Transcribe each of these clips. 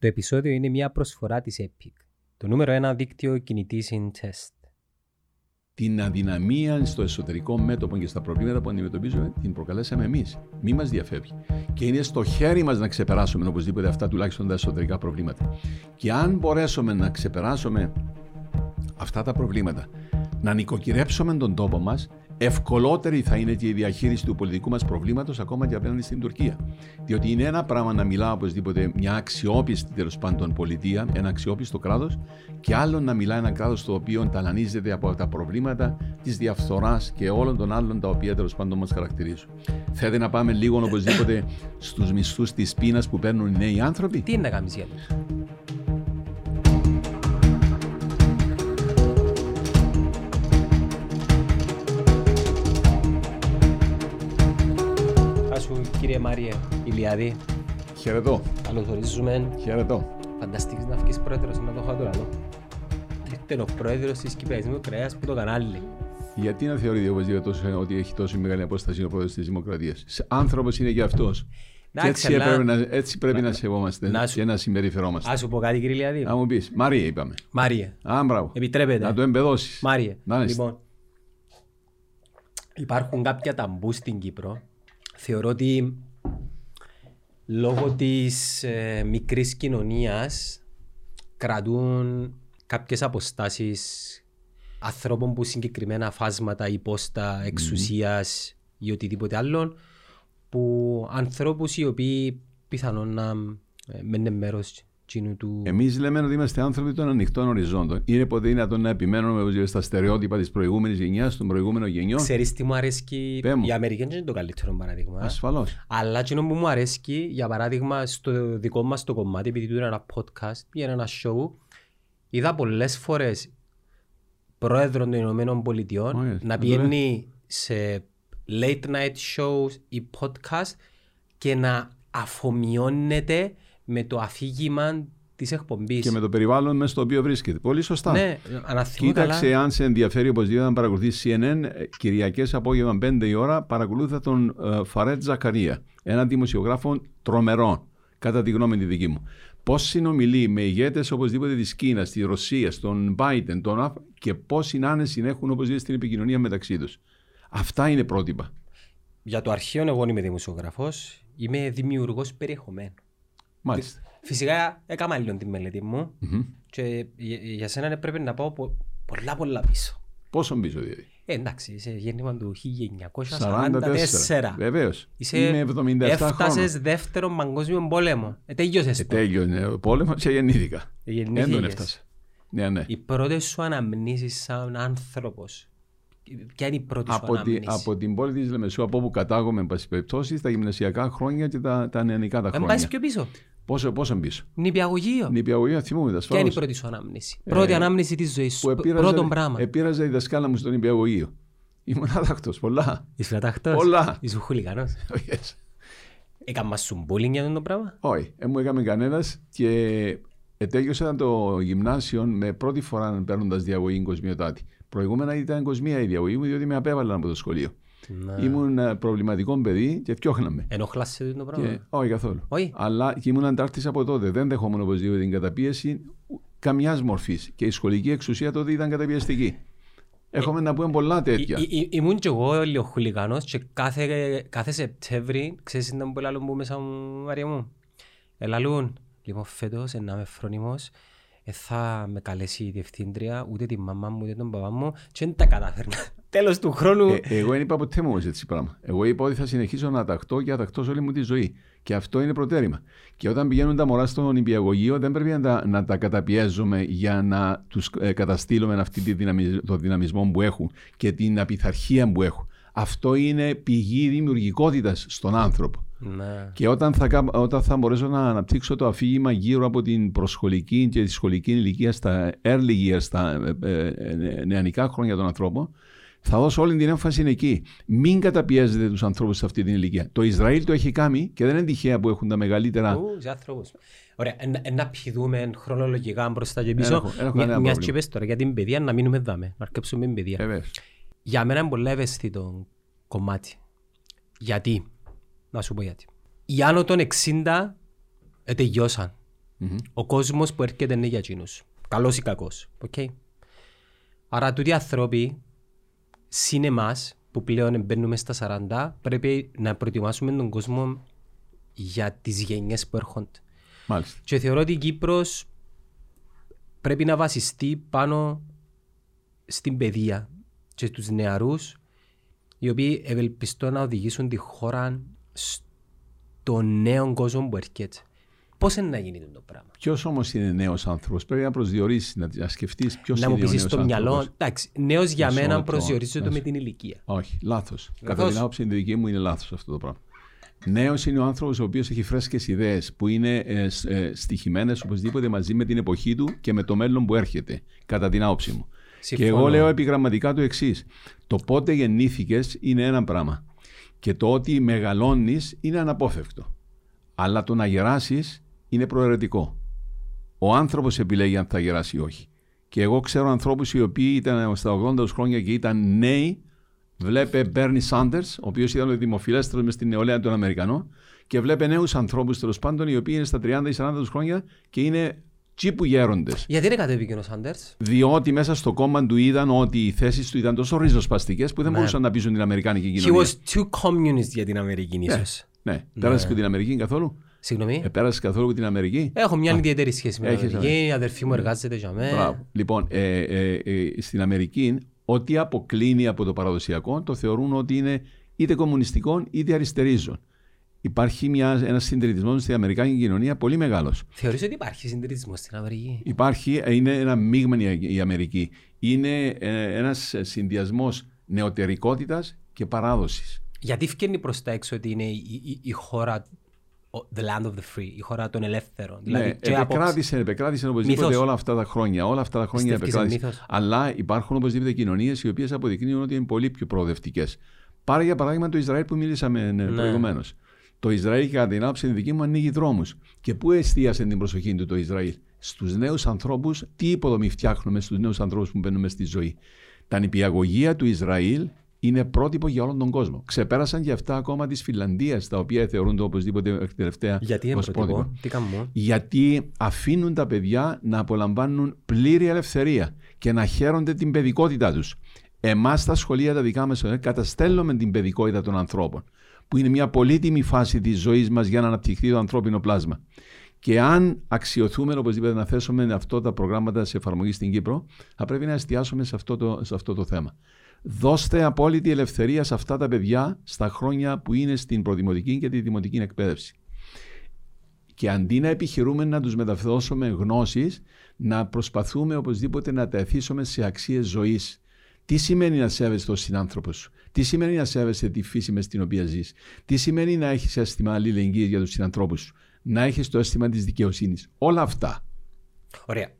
Το επεισόδιο είναι μια προσφορά της Epic, το νούμερο ένα δίκτυο κινητής in test. Την αδυναμία στο εσωτερικό μέτωπο και στα προβλήματα που αντιμετωπίζουμε την προκαλέσαμε εμείς. Μη μας διαφεύγει. Και είναι στο χέρι μας να ξεπεράσουμε οπωσδήποτε αυτά τουλάχιστον τα εσωτερικά προβλήματα. Και αν μπορέσουμε να ξεπεράσουμε αυτά τα προβλήματα, να νοικοκυρέψουμε τον τόπο μας, ευκολότερη θα είναι και η διαχείριση του πολιτικού μας προβλήματος ακόμα και απέναντι στην Τουρκία. Διότι είναι ένα πράγμα να μιλάω οπωσδήποτε μια αξιόπιστη τέλος πάντων πολιτεία, ένα αξιόπιστο κράτος, και άλλο να μιλά ένα κράτος το οποίο ταλανίζεται από τα προβλήματα της διαφθοράς και όλων των άλλων τα οποία τέλος πάντων μας χαρακτηρίζουν. Θέλετε να πάμε λίγο οπωσδήποτε στους μισθούς της πείνας που παίρνουν οι νέοι άνθρωποι; Τι είναι να κάνεις για κύριε Μάριε Ηλιάδη. Χαιρετώ. Καλωσορίζουμε. Χαιρετώ. Φανταστείς να βγεις πρόεδρος να το έχω τώρα. Ήρθε ο πρόεδρος της Κυπριακής Δημοκρατίας που το κανάλι. Γιατί να θεωρείτε οπωσδήποτε ότι έχει τόσο μεγάλη απόσταση ο πρόεδρος της Δημοκρατίας; Άνθρωπος είναι και αυτός. Και έτσι, αλλά... πρέπει, να, έτσι πρέπει να, να σεβόμαστε να και να συμπεριφερόμαστε. Α σου πω κάτι, κύριε Ηλιάδη. Να μου πεις, Μαρία είπαμε. Μάρια. Α, μπράβο. Επιτρέπετε. Να το εμπεδώσεις. Μάρια. Να λοιπόν, υπάρχουν κάποια ταμπού στην Κύπρο θεωρώ ότι λόγω της ε, μικρής κοινωνίας κρατούν κάποιες αποστάσεις ανθρώπων που συγκεκριμένα φάσματα ή πόστα εξουσίας mm. ή οτιδήποτε άλλο που ανθρώπους οι οποίοι πιθανόν να ε, μένουν μέρος του... Εμείς λέμε ότι είμαστε άνθρωποι των ανοιχτών οριζόντων. Είναι ποτέ δυνατόν να επιμένουμε στα στερεότυπα της προηγούμενης γενιάς, των προηγούμενων γενιών. Ξέρεις τι μου αρέσει. Η Αμερική δεν είναι το καλύτερο παράδειγμα. Ασφαλώς. Αλλά εκείνο που μου αρέσει, για παράδειγμα, στο δικό μας το κομμάτι, επειδή του είναι ένα podcast ή ένα show, είδα πολλές φορές πρόεδρο των Ηνωμένων Πολιτειών να πηγαίνει σε late night shows ή podcast και να αφομοιώνεται με το αφήγημα της εκπομπής. Και με το περιβάλλον μέσα στο οποίο βρίσκεται. Πολύ σωστά. Ναι, Κοίταξε καλά. αν σε ενδιαφέρει οπωσδήποτε να παρακολουθείς CNN Κυριακές απόγευμα 5 η ώρα. Παρακολούθα τον uh, Φαρέτ Ζακαρία, έναν δημοσιογράφο τρομερό, κατά τη γνώμη τη δική μου. Πώς συνομιλεί με ηγέτες οπωσδήποτε της Κίνας, της Ρωσίας, τον Biden, τον Αφ και πόση άνεση έχουν οπωσδήποτε στην επικοινωνία μεταξύ τους. Αυτά είναι πρότυπα. Για το αρχείο, εγώ είμαι δημοσιογραφό, είμαι δημιουργός περιεχομένου. Μάλιστα. Φυσικά έκανα λίγο τη μελέτη μου mm-hmm. και για σένα πρέπει να πάω πολλά πολλά πίσω. Πόσο πίσω δηλαδή; Ε, εντάξει, είσαι γέννημα του 1944. Βεβαίως. Είμαι 77 Έφτασες δεύτερο παγκόσμιο πόλεμο. Ε, τέλειωσες. Ε, τέλειωσε ο πόλεμος και γεννήθηκα. Δεν τον έφτασα. Ναι, ναι. Οι πρώτες σου αναμνήσεις σαν άνθρωπος. Ποια είναι η πρώτη από σου αναμνήση; Τη, από την πόλη της Λεμεσού, από όπου κατάγομαι, εν πάση περιπτώσει, τα γυμνασιακά χρόνια και τα, τα νεανικά τα χρόνια. Αν πάει πιο πίσω. Πόσο, πόσο πίσω; Νηπιαγωγείο. Νηπιαγωγείο, θυμούμαι τα Ποια είναι η πρώτη σου ανάμνηση. Ε, πρώτη ανάμνηση της ζωής σου. Πρώτο πράγμα. Επήραζα η δασκάλα μου στο νηπιαγωγείο. Ήμουν άτακτος, πολλά. Είσαι άτακτος; Πολλά. Είσαι χουλικανό. yes. Έκανα σου μπούλινγκ για το πράγμα; Όχι, δεν μου έκαμε κανένας και τέλειωσα το γυμνάσιο με πρώτη φορά παίρνοντας διαγωγή κοσμιοτάτη. Προηγούμενα ήταν κοσμία η διαγωγή μου, διότι με απέβαλαν από το σχολείο. Να. Ήμουν ε, προβληματικό παιδί και φτιάχναμε. Ενοχλάσαι το πράγμα; Και, όχι καθόλου. Όχι. Αλλά και ήμουν αντάρτης από τότε. Δεν δεχόμουν οπωσδήποτε την καταπίεση καμιάς μορφής. Και η σχολική εξουσία τότε ήταν καταπιεστική. Έχουμε ε, να πούμε πολλά τέτοια. ήμουν και εγώ λίγο χουλικανό και κάθε, κάθε Σεπτέμβρη, ξέρεις ήταν πολλά άλλο που μέσα μου, Μαρία μου. Ελαλούν, λοιπόν φέτος, να είμαι φρόνιμος, ε, θα με καλέσει η διευθύντρια, ούτε τη μαμά μου, ούτε τον παπά μου και δεν τα κατάφερνα. Τέλος του χρόνου. Ε, εγώ δεν είπα ποτέ μου έτσι πράγμα. Εγώ είπα ότι θα συνεχίσω να τακτώ και ατακτώ όλη μου τη ζωή. Και αυτό είναι προτέρημα. Και όταν πηγαίνουν τα μωρά στον Ολυμπιακογείο, δεν πρέπει να τα, να τα καταπιέζουμε για να τους ε, καταστήλουμε αυτή τη δυναμισ, το δυναμισμό που έχουν και την απειθαρχία που έχουν. Αυτό είναι πηγή δημιουργικότητας στον άνθρωπο. Ναι. Και όταν θα, όταν θα μπορέσω να αναπτύξω το αφήγημα γύρω από την προσχολική και τη σχολική ηλικία στα early years, στα ε, ε, ε, νεανικά χρόνια των ανθρώπων, θα δώσω όλη την έμφαση εκεί. Μην καταπιέζετε τους ανθρώπους σε αυτή την ηλικία. Το Ισραήλ το έχει κάνει και δεν είναι τυχαία που έχουν τα μεγαλύτερα. Ού, Ωραία, να πηδούμε χρονολογικά μπροστά και πίσω. Μια και πες τώρα για την παιδεία να μείνουμε δάμε, να αρκέψουμε την παιδεία. Ε, για μένα είναι πολύ ευαίσθητο κομμάτι. Γιατί, να σου πω γιατί. Οι άνω των 60 τελειώσαν. Ο κόσμος που έρχεται είναι για εκείνους. Καλός ή κακός. Okay. Άρα, τούτοι οι άνθρωποι, συν εμάς, που πλέον μπαίνουμε στα 40, πρέπει να προετοιμάσουμε τον κόσμο για τις γενιές που έρχονται. Μάλιστα. Και θεωρώ ότι η Κύπρος πρέπει να βασιστεί πάνω στην παιδεία και στους νεαρούς οι οποίοι ευελπιστώ να οδηγήσουν τη χώρα στο νέο κόσμο που έρχεται. Πώς είναι να γίνει το πράγμα; Ποιος όμως είναι νέος άνθρωπος, πρέπει να προσδιορίσεις, να, να σκεφτείς ποιος είναι. Να μου ο πεις νέος στο μυαλό, άνθρωπος. εντάξει, νέος για Μισό μένα λεπτό, προσδιορίζεται μισό. με την ηλικία. Όχι, λάθος. Κατά την άποψη τη δική μου είναι λάθος αυτό το πράγμα. Νέος είναι ο άνθρωπος ο οποίος έχει φρέσκες ιδέες που είναι ε, σ- ε, στοιχημένες οπωσδήποτε μαζί με την εποχή του και με το μέλλον που έρχεται, κατά την άποψη μου. Και εγώ Συμφωνώ. λέω επιγραμματικά το εξής. Το πότε γεννήθηκες είναι ένα πράγμα. Και το ότι μεγαλώνεις είναι αναπόφευκτο. Αλλά το να γεράσεις είναι προαιρετικό. Ο άνθρωπος επιλέγει αν θα γεράσει ή όχι. Και εγώ ξέρω ανθρώπους οι οποίοι ήταν στα 80 τους χρόνια και ήταν νέοι. Βλέπε Μπέρνι Σάντερ, ο οποίος ήταν ο δημοφιλέστερο μες στην νεολαία των Αμερικανών, και βλέπε νέους ανθρώπους τέλος πάντων οι οποίοι είναι στα 30 ή 40 τους χρόνια και είναι τσίπου γέροντες. Γιατί δεν κατέβηκε ο Σάντερς; Διότι μέσα στο κόμμα του είδαν ότι οι θέσεις του ήταν τόσο ριζοσπαστικές που δεν Ναι. μπορούσαν να πείσουν την Αμερικάνικη He κοινωνία. was too communist για την Αμερική, ίσως. Ναι. Πέρασε και την Αμερική καθόλου; Συγγνώμη; Ε, πέρασε καθόλου από την Αμερική; Έχω μια ιδιαίτερη σχέση με την έχεις, Αμερική. Η αδερφή μου εργάζεται για μένα. Μπράβο. Λοιπόν, ε, ε, ε, στην Αμερική, ό,τι αποκλίνει από το παραδοσιακό το θεωρούν ότι είναι είτε κομμουνιστικό είτε αριστερίζων. Υπάρχει ένας συντηρητισμός στην Αμερικάνικη κοινωνία πολύ μεγάλος. Θεωρείς ότι υπάρχει συντηρητισμός στην Αμερική; Υπάρχει, ε, είναι ένα μείγμα η η Αμερική. Είναι ε, ένας συνδυασμός νεωτερικότητας και παράδοσης. Γιατί φκένει προς τα έξω ότι είναι η, η- η χώρα, ο- the land of the free, η χώρα των ελεύθερων. Ναι, και απόψε- επεκράτησε, επεκράτησε οπωσδήποτε Μύθος. όλα αυτά τα χρόνια. Όλα αυτά τα χρόνια Πιστεύεις σε επεκράτησε. μύθος. Αλλά υπάρχουν οπωσδήποτε κοινωνίες οι οποίες αποδεικνύουν ότι είναι πολύ πιο προοδευτικές. Πάρε για παράδειγμα το Ισραήλ που μίλησαμε ναι. προηγουμένως. Το Ισραήλ, κατά την άποψη τη δική μου, ανοίγει δρόμους. Και πού εστίασε την προσοχή του το Ισραήλ; Στους νέους ανθρώπους, τι υποδομή φτιάχνουμε στους νέους ανθρώπους που μπαίνουμε στη ζωή; Τα νηπιαγωγεία του Ισραήλ είναι πρότυπο για όλον τον κόσμο. Ξεπέρασαν και αυτά ακόμα της Φιλανδίας, τα οποία θεωρούνται οπωσδήποτε τελευταία Γιατί είναι ως πρότυπο, πρότυπο τι κάνουμε; γιατί αφήνουν τα παιδιά να απολαμβάνουν πλήρη ελευθερία και να χαίρονται την παιδικότητά τους. Εμάς στα σχολεία τα δικά μας ε, καταστέλνουμε την παιδικότητα των ανθρώπων που είναι μια πολύτιμη φάση της ζωής μας για να αναπτυχθεί το ανθρώπινο πλάσμα. Και αν αξιοθούμε οπωσδήποτε να θέσουμε αυτά τα προγράμματα σε εφαρμογή στην Κύπρο, θα πρέπει να εστιάσουμε σε αυτό το, σε αυτό το θέμα. Δώστε απόλυτη ελευθερία σε αυτά τα παιδιά στα χρόνια που είναι στην προδημοτική και τη δημοτική εκπαίδευση. Και αντί να επιχειρούμε να τους μεταδώσουμε γνώσεις, να προσπαθούμε οπωσδήποτε να τα εθίσουμε σε αξίες ζωής. Τι σημαίνει να σέβεσαι τον συνάνθρωπο σου, τι σημαίνει να σέβεσαι τη φύση μες στην οποία ζεις, τι σημαίνει να έχεις αίσθημα αλληλεγγύης για τους συνανθρώπους σου, να έχεις το αίσθημα της δικαιοσύνης; Όλα αυτά. Ωραία.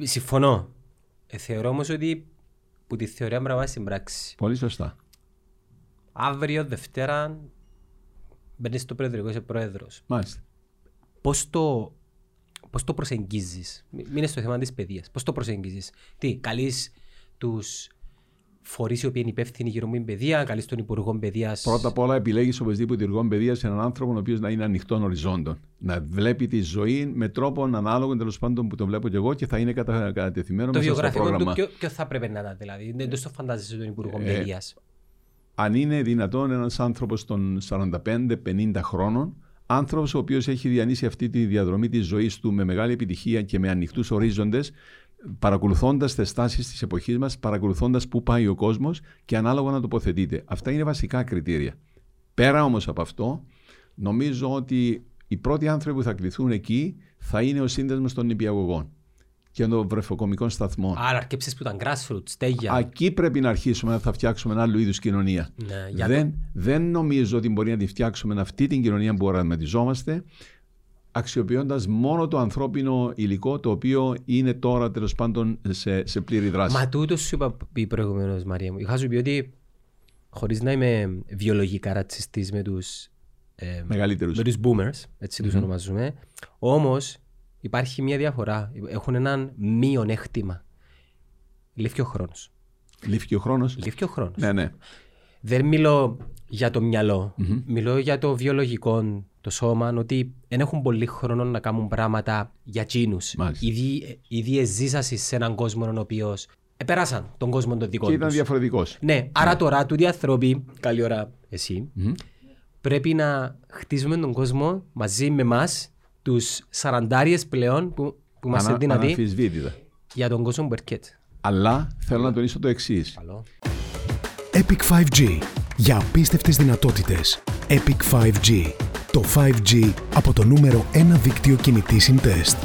Συμφωνώ. Ε, θεωρώ όμως ότι που τη θεωρία πρέπει να βάζει στην πράξη. Πολύ σωστά. Αύριο, Δευτέρα, μπαίνεις στο Προεδρικό, είσαι πρόεδρος. Μάλιστα. Πώς το, πώς το προσεγγίζεις, μην είναι στο θέμα της παιδείας. Πώς το προσεγγίζεις, Τι, καλείς τους φορείς οι οποίοι είναι υπεύθυνοι γύρω από την παιδεία, καλείς τον Υπουργό Παιδείας. Πρώτα απ' όλα επιλέγεις οπωσδήποτε εργό παιδείας σε έναν άνθρωπο ο οποίος να είναι ανοιχτών οριζόντων. Να βλέπει τη ζωή με τρόπο ανάλογο τέλος πάντων που το βλέπω και εγώ και θα είναι κατα... κατατεθειμένος το μέσα στο βιογραφικό του, πρόγραμμα. ποιο, ποιο θα πρέπει να είναι, δηλαδή. Δεν το φαντάζεσαι τον Υπουργό Ε, Παιδείας. αν είναι δυνατόν ένας άνθρωπος των 45-50 χρόνων, άνθρωπος ο οποίος έχει διανύσει αυτή τη διαδρομή της ζωής του με μεγάλη επιτυχία και με ανοιχτούς ορίζοντε, παρακολουθώντας τις τάσει της εποχής μας, παρακολουθώντας πού πάει ο κόσμος και ανάλογα να τοποθετείται. Αυτά είναι βασικά κριτήρια. Πέρα όμως από αυτό, νομίζω ότι οι πρώτοι άνθρωποι που θα κληθούν εκεί θα είναι ο σύνδεσμος των νηπιαγωγών και των βρεφοκομικών σταθμών. Άρα, αρκέψει που ήταν grassroots, στέγια. Εκεί πρέπει να αρχίσουμε να θα φτιάξουμε ένα άλλο είδους κοινωνία. Ναι, για δεν, δεν νομίζω ότι μπορεί να τη φτιάξουμε αυτή την κοινωνία που οραματιζόμαστε αξιοποιώντας μόνο το ανθρώπινο υλικό το οποίο είναι τώρα τέλος πάντων σε, σε πλήρη δράση. Μα τούτος σου είπα πει προηγουμένως, Μαρία μου. Είχα σου πει ότι χωρίς να είμαι βιολογικά ρατσιστής με τους ε, Μεγαλύτερους. με τους boomers, έτσι τους ονομαζούμε, όμως υπάρχει μια διαφορά. Έχουν έναν μειονέκτημα. Λήφθηκε ο χρόνος. Λήφθηκε ο χρόνος. Λήφθηκε ο χρόνος. Ναι, ναι. Δεν μιλώ για το μυαλο μιλώ για το βιολογικό, το σώμα ότι δεν έχουν πολύ χρόνο να κάνουν πράγματα για εκείνους. Μάλιστα. Ήδη, ήδη εζήσασαι σε έναν κόσμο ο οποίος επέρασαν τον κόσμο τον δικό Και ήταν τους. διαφορετικός. Ναι, άρα τώρα τούτοι οι άνθρωποι, καλή ώρα εσύ, πρέπει να χτίζουμε τον κόσμο μαζί με εμάς, τους σαραντάριες πλέον που, που είμαστε Ανα, δυνατοί αναμφισβήτητα. για τον κόσμο που έρχεται. Αλλά θέλω να τονίσω το εξής. Καλό. Epic 5G. Για απίστευτες δυνατότητες. Epic 5G. Το 5G από το νούμερο 1 δίκτυο κινητής συντεστ.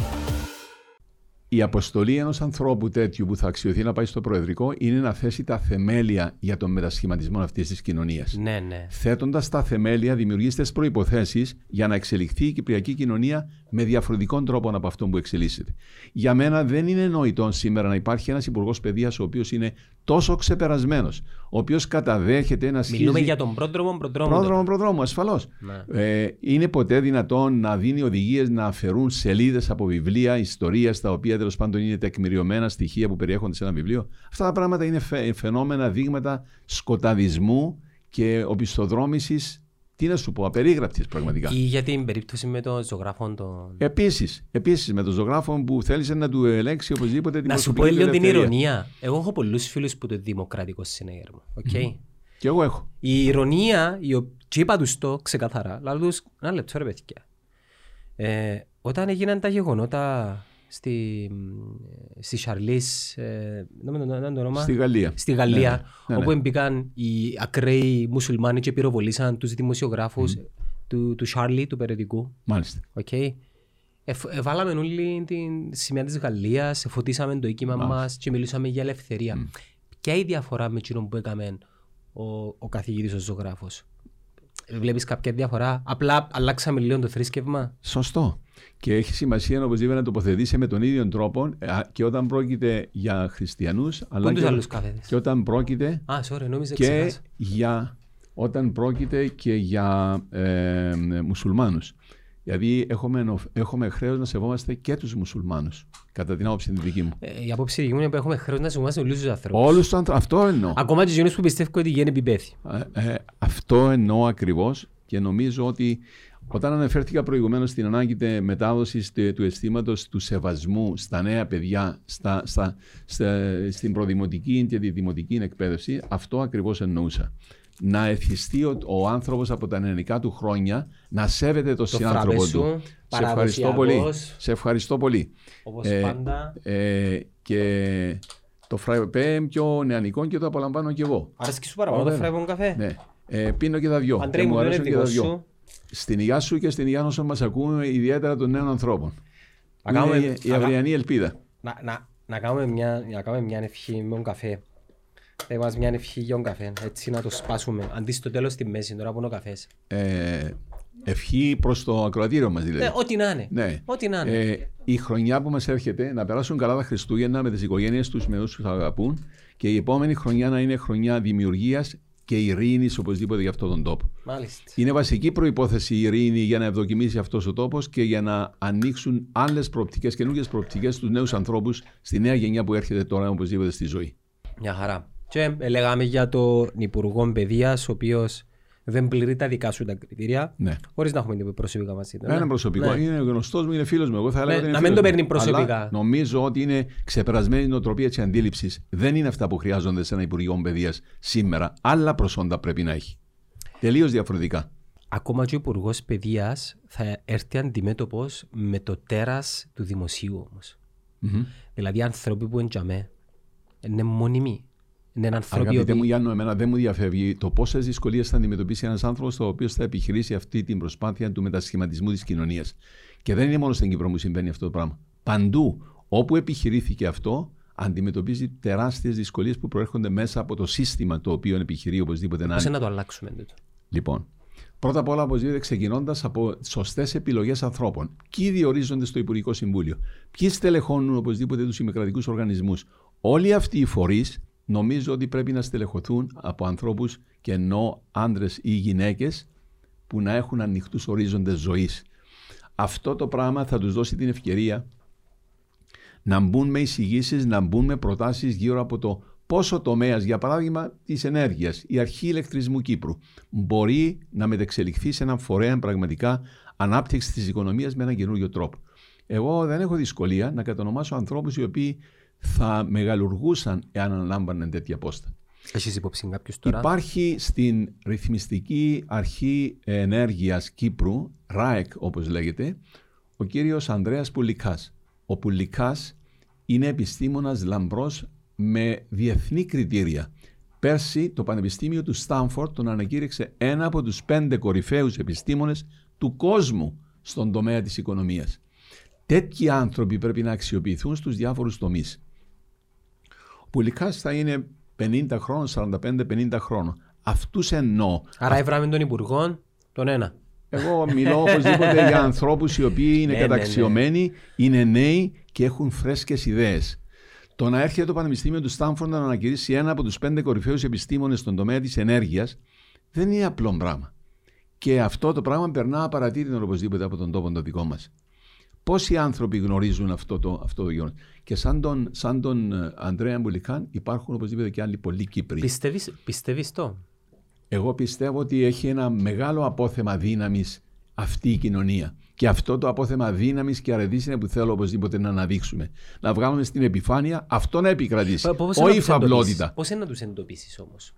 Η αποστολή ενός ανθρώπου τέτοιου που θα αξιωθεί να πάει στο Προεδρικό είναι να θέσει τα θεμέλια για τον μετασχηματισμό αυτής της κοινωνίας. Ναι, ναι. Θέτοντας τα θεμέλια, δημιουργήστε τις προποθέσει για να εξελιχθεί η κυπριακή κοινωνία με διαφορετικών τρόπων από αυτόν που εξελίσσεται. Για μένα δεν είναι νοητό σήμερα να υπάρχει ένας υπουργός παιδείας ο οποίος είναι τόσο ξεπερασμένος, ο οποίος καταδέχεται να σχίζει. Μιλούμε για τον πρόδρομο προδρόμο. Πρόδρομο, προδρόμο, ασφαλώς. Ναι. Ε, είναι ποτέ δυνατόν να δίνει οδηγίες να αφαιρούν σελίδες από βιβλία ιστορία, τα οποία τέλος πάντων είναι τεκμηριωμένα στοιχεία που περιέχονται σε ένα βιβλίο. Αυτά τα πράγματα είναι φαι- φαινόμενα, δείγματα σκοταδισμού και οπισθοδρόμησης. Τι να σου πω, απερίγραπτη πραγματικά. Ή για την περίπτωση με τον ζωγράφο τον... Επίσης, επίσης, με τον ζωγράφο που θέλησε να του ελέγξει οπωσδήποτε την Να σου πω προσωπική λίγο την ελευθερία. ηρωνία. Εγώ έχω πολλούς φίλους που το δημοκρατικό συνέγερμα. οκ; Και εγώ έχω. Η ειρωνεία, η ο- και είπα τους το ξεκαθαρά, λέω τους, ένα λεπτό ρε παιδιά. Ε, όταν έγιναν τα γεγονότα στη, στη Σαρλί, ε, δεν με το- δεν το όνομα, Στη Γαλλία. στη Γαλλία, Ναι, ναι, ναι, όπου μπήκαν οι ακραίοι μουσουλμάνοι και πυροβολήσαν τους δημοσιογράφους του, του Σάρλι, του περιοδικού. Μάλιστα. Okay. Ε, βάλαμε όλη την σημαία της Γαλλίας, φωτίσαμε το οίκημα μας και μιλήσαμε για ελευθερία. Ποια είναι η διαφορά με εκείνο που έκαμε ο, ο καθηγητής ο ζωγράφος; Βλέπεις κάποια διαφορά. Απλά αλλάξαμε λίγο το θρήσκευμα. Σωστό. Και έχει σημασία οπωσδήποτε να τοποθετήσει με τον ίδιο τρόπο ε, α, και όταν πρόκειται για χριστιανούς, αλλά είναι τους και, άλλους κάθετες; και όταν πρόκειται Α, sorry, νόμιζα και ξεχάσα. για, όταν πρόκειται και για ε, μουσουλμάνους. Δηλαδή έχουμε, νο- έχουμε χρέος να σεβόμαστε και τους μουσουλμάνους, κατά την άποψη την δική μου. Ε, η απόψη δική μου είναι που έχουμε χρέος να σεβόμαστε όλους τους ανθρώπους. Όλους τους άνθρωπους, αυτό εννοώ. Ακόμα και εκείνους που πιστεύω ότι γίνει επιπέθη. Ε, ε, αυτό εννοώ ακριβώς και νομίζω ότι όταν αναφέρθηκα προηγουμένως στην ανάγκη τε- μετάδοσης τε- του αισθήματος του σεβασμού στα νέα παιδιά, στα, στα, στα- στην προδημοτική και τη δημοτική εκπαίδευση, αυτό ακριβώς εννοούσα. Να εθιστεί ο, ο άνθρωπος από τα νεανικά του χρόνια να σέβεται τον συνάνθρωπο φράπε του. σου, Σε ευχαριστώ πολύ. παραδοσιακός. Σε ευχαριστώ πολύ. Όπως Ε, πάντα. Ε, και το φραπέ πιο νεανικό και το απολαμβάνω και εγώ. Αρέσκει σου παραπάνω το Βέβαια. φράιμπον καφέ; Ναι. Ε, πίνω και τα δυο. Αντρέη Και μου, δεν είναι αρέσουν και τα δικό δυο. σου. Στην υγεία σου και στην υγεία όσων μας ακούμε, ιδιαίτερα των νέων ανθρώπων. Να Που κάνουμε- είναι η να κα- αυριανή ελπίδα. Να, να, να, κάνουμε μια, να κάνουμε μια ευχή με τον καφέ. Θα μας μια ευχή για τον καφέ. Έτσι να το σπάσουμε. Αντί στο τέλος στη μέση, τώρα που είναι ο καφές. Ε, ευχή προς το ακροατήριο μας δηλαδή. Ε, ό,τι να είναι. Ναι. Ό,τι να είναι. Ε, η χρονιά που μας έρχεται να περάσουν καλά τα Χριστούγεννα με τις οικογένειες τους, με όσους αγαπούν και η επόμενη χρονιά να είναι χρονιά δημιουργίας και ειρήνης οπωσδήποτε για αυτόν τον τόπο. Μάλιστα. Είναι βασική προπόθεση η ειρήνη για να ευδοκιμήσει αυτός ο τόπος και για να ανοίξουν άλλες προοπτικές, καινούργιες προοπτικές στους νέους ανθρώπους, στη νέα γενιά που έρχεται τώρα οπωσδήποτε στη ζωή. Μια χαρά. Και ε, λέγαμε για τον Υπουργό Παιδείας, ο οποίος δεν πληρεί τα δικά σου τα κριτήρια, Ναι. χωρίς να έχουμε την προσωπικά μαζί του. Δεν είναι προσωπικό, Ναι. είναι γνωστός μου, είναι φίλος μου. Εγώ θα έλεγα Ναι, ότι είναι να μην φίλος το μου. παίρνει προσωπικά. Αλλά νομίζω ότι είναι ξεπερασμένη η νοοτροπία της αντίληψης. Δεν είναι αυτά που χρειάζονται σε ένα Υπουργείο Παιδείας σήμερα. Άλλα προσόντα πρέπει να έχει. Τελείως διαφορετικά. Ακόμα και ο Υπουργός Παιδείας θα έρθει αντιμέτωπος με το τέρας του δημοσίου όμως. Δηλαδή, άνθρωποι που εντιαμέ είναι μόνιμοι. Είναι άνθρωποι Αγαπητέ μου οποίοι... Γιάννο, εμένα δεν μου διαφεύγει το πόσες δυσκολίες θα αντιμετωπίσει ένας άνθρωπος ο οποίο θα επιχειρήσει αυτή την προσπάθεια του μετασχηματισμού της κοινωνίας. Και δεν είναι μόνο στην Κύπρο που συμβαίνει αυτό το πράγμα. Παντού όπου επιχειρήθηκε αυτό, αντιμετωπίζει τεράστιες δυσκολίες που προέρχονται μέσα από το σύστημα το οποίο επιχειρεί οπωσδήποτε να Πώς είναι. να το αλλάξουμε τούτο; Λοιπόν, πρώτα απ' όλα, οπωσδήποτε ξεκινώντας από σωστές επιλογές ανθρώπων. Ποιοι διορίζονται στο Υπουργικό Συμβούλιο, ποιοι στελεχώνουν οπωσδήποτε τους ημικρατικούς οργανισμούς. Όλοι αυτοί οι φορείς νομίζω ότι πρέπει να στελεχωθούν από ανθρώπους και ενώ άντρες ή γυναίκες που να έχουν ανοιχτούς ορίζοντες ζωής. Αυτό το πράγμα θα τους δώσει την ευκαιρία να μπουν με εισηγήσεις, να μπουν με προτάσεις γύρω από το πόσο τομέας, για παράδειγμα, της ενέργειας, η αρχή ηλεκτρισμού Κύπρου, μπορεί να μετεξελιχθεί σε έναν φορέα πραγματικά ανάπτυξης της οικονομίας με έναν καινούριο τρόπο. Εγώ δεν έχω δυσκολία να κατονομάσω ανθρώπους οι οποίοι θα μεγαλουργούσαν εάν αναλάμβαναν τέτοια πόστα. Έχεις υπόψη κάποιους τώρα; Υπάρχει στην ρυθμιστική αρχή ενέργειας Κύπρου, ΡΑΕΚ όπως λέγεται, ο κύριος Ανδρέας Πουλικάς. Ο Πουλικάς είναι επιστήμονας λαμπρός με διεθνή κριτήρια. Πέρσι το Πανεπιστήμιο του Στάνφορντ τον ανακήρυξε ένα από τους πέντε κορυφαίους επιστήμονες του κόσμου στον τομέα της οικονομίας. Τέτοιοι άνθρωποι πρέπει να αξιοποιηθούν στους διάφορους τομείς. Ο Πουλικάς θα είναι 50 χρόνων, 45-50 χρόνων. Αυτούς εννοώ. Άρα έβραμε τον Υπουργό τον ένα. Εγώ μιλώ οπωσδήποτε για ανθρώπους οι οποίοι είναι Ναι, ναι, ναι. καταξιωμένοι, είναι νέοι και έχουν φρέσκες ιδέες. Το να έρχεται το Πανεπιστήμιο του Στάνφορντ να ανακηρύσει ένα από τους πέντε κορυφαίους επιστήμονες στον τομέα της ενέργειας δεν είναι απλό πράγμα. Και αυτό το πράγμα περνά απαρατήρητο οπωσδήποτε από τον τόπο το δικό μας. Πόσοι άνθρωποι γνωρίζουν αυτό το, αυτό το γεγονός; Και σαν τον, σαν τον ε, Ανδρέα Μπουλικάν υπάρχουν οπωσδήποτε και άλλοι πολλοί Κύπροι. Πιστεύεις, πιστεύεις το; Εγώ πιστεύω ότι έχει ένα μεγάλο απόθεμα δύναμης αυτή η κοινωνία. Και αυτό το απόθεμα δύναμης και αρετής είναι που θέλω οπωσδήποτε να αναδείξουμε. Να βγάλουμε στην επιφάνεια αυτό να επικρατήσει. Πώς είναι να Όχι η τους φαμπλότητα. εντοπίσεις- Πώς είναι να τους εντοπίσεις όμως;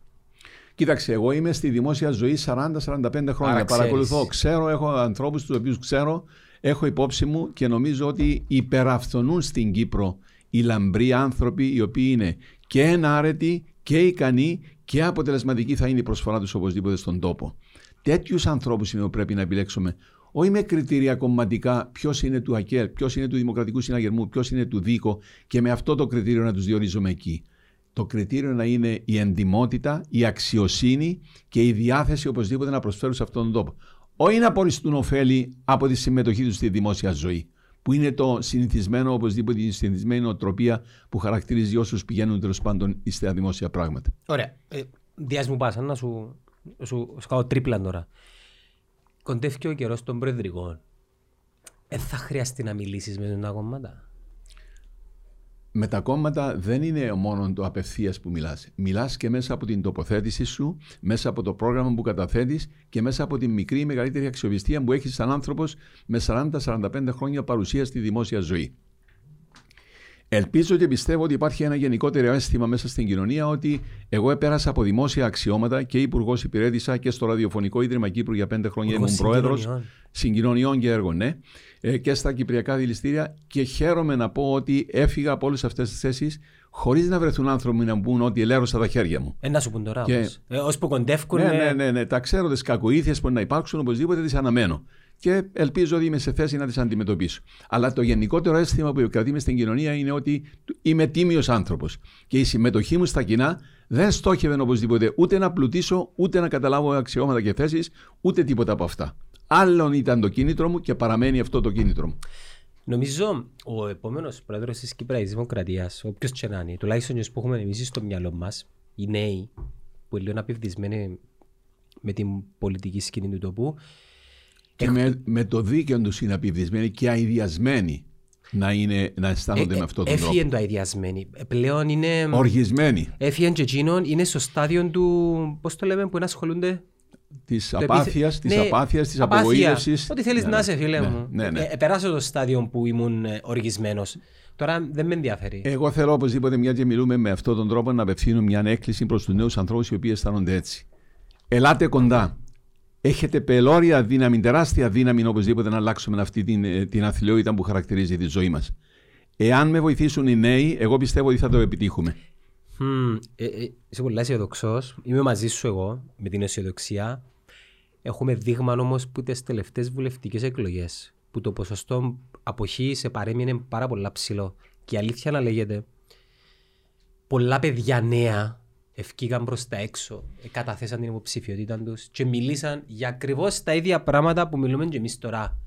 Κοίταξε, εγώ είμαι στη δημόσια ζωή 40-45 χρόνια. Άρα Παρακολουθώ, ξέρεις. ξέρω, έχω ανθρώπους τους οποίους ξέρω, έχω υπόψη μου και νομίζω ότι υπεραφθονούν στην Κύπρο οι λαμπροί άνθρωποι οι οποίοι είναι και ενάρετοι και ικανοί και αποτελεσματικοί θα είναι η προσφορά τους οπωσδήποτε στον τόπο. Τέτοιους ανθρώπους είναι που πρέπει να επιλέξουμε. Όχι με κριτήρια κομματικά, ποιος είναι του ΑΚΕΛ, ποιος είναι του Δημοκρατικού Συναγερμού, ποιος είναι του ΔΙΚΟ και με αυτό το κριτήριο να τους διορίζουμε εκεί. Το κριτήριο να είναι η εντιμότητα, η αξιοσύνη και η διάθεση οπωσδήποτε να προσφέρουν σε αυτόν τον τόπο. Όχι να απορριστούν ωφέλη από τη συμμετοχή του στη δημόσια ζωή, που είναι το συνηθισμένο, οπωσδήποτε η συνηθισμένη νοοτροπία που χαρακτηρίζει όσους πηγαίνουν τέλος πάντων στα δημόσια πράγματα. Ωραία. Ε, Διάς μου πάσα να σου, σου, σου κάνω τρίπλα τώρα. Κοντεύει και ο καιρός των προεδρικών. Ε, θα χρειαστεί να μιλήσεις με τα κόμματα. Με τα κόμματα δεν είναι μόνο το απευθείας που μιλάς. Μιλάς και μέσα από την τοποθέτηση σου, μέσα από το πρόγραμμα που καταθέτεις και μέσα από την μικρή ή μεγαλύτερη αξιοπιστία που έχεις σαν άνθρωπος με 40-45 χρόνια παρουσία στη δημόσια ζωή. Ελπίζω και πιστεύω ότι υπάρχει ένα γενικότερο αίσθημα μέσα στην κοινωνία ότι εγώ επέρασα από δημόσια αξιώματα και υπουργός υπηρέτησα και στο Ραδιοφωνικό Ίδρυμα Κύπρου για πέντε χρόνια ήμουν Υπουργός πρόεδρος Συγκοινωνιών. συγκοινωνιών και έργων, ναι, ε, και στα κυπριακά δηληστήρια και χαίρομαι να πω ότι έφυγα από όλες αυτές τις θέσεις χωρίς να βρεθούν άνθρωποι να μου πούν ότι ελέρωσα τα χέρια μου. Ε, να σου πούν τώρα Και- όμως. Ε, ως που κοντεύκουν... Ναι, ε, ναι, ναι, ναι, τα ξέρω τις κακοήθειες που να υπάρξουν, οπωσδήποτε τις αναμένω. Και ελπίζω ότι είμαι σε θέση να τις αντιμετωπίσω. Αλλά το γενικότερο αίσθημα που κρατεί μες στην κοινωνία είναι ότι είμαι τίμιος άνθρωπος. Και η συμμετοχή μου στα κοινά δεν στόχευε οπωσδήποτε ούτε να πλουτίσω, ούτε να καταλάβω αξιώματα και θέσεις, ούτε τίποτα από αυτά. Άλλον ήταν το κίνητρο μου και παραμένει αυτό το κίνητρο μου. Νομίζω ο επόμενος πρόεδρος της Κυπριακής Δημοκρατίας, όποιο και να είναι, τουλάχιστον όσοι που έχουμε εμείς στο μυαλό μας, οι νέοι που είναι λίγο απευθυσμένοι με την πολιτική σκηνή του τοπού, Και με, με το δίκαιο του είναι απειβδισμένοι και αειδιασμένοι να, είναι, να αισθάνονται ε, με ε, αυτόν τον έφυγε τρόπο. το αειδιασμένοι. Ε, Πλέον είναι. Οργισμένοι Έφυγε και εκείνον, είναι στο στάδιο του. Πώς το λέμε, που είναι ασχολούνται. της το απάθειας, επιθε- της Ναι, απάθειας, της απάθεια. απογοήτευσης. Ό,τι θέλεις να είσαι, φίλε μου. Ναι, ναι. Ε, ε, περάσω το στάδιο που ήμουν οργισμένος. Τώρα δεν με ενδιαφέρει. Εγώ θέλω οπωσδήποτε, μια και μιλούμε με αυτόν τον τρόπο, να απευθύνω μια έκκληση προς τους νέους ανθρώπους οι οποίοι αισθάνονται έτσι. Ελάτε κοντά. Έχετε πελώρια δύναμη, τεράστια δύναμη οπωσδήποτε να αλλάξουμε αυτή την, ε, την αθλειότητα που χαρακτηρίζει τη ζωή μας. Εάν με βοηθήσουν οι νέοι, εγώ πιστεύω ότι θα το επιτύχουμε. Μμμ, ε, ε, είσαι πολύ αισιοδοξός. Είμαι μαζί σου εγώ με την αισιοδοξία. Έχουμε δείγμα όμως που τις τελευταίες βουλευτικές εκλογές που το ποσοστό αποχής σε παρέμεινε πάρα πολλά ψηλό. Και η αλήθεια να λέγεται, πολλά παιδιά νέα ευκήγαν προς τα έξω, ε, καταθέσαν την υποψηφιότητα τους και μιλήσαν για ακριβώς τα ίδια πράγματα που μιλούμε και εμείς τώρα.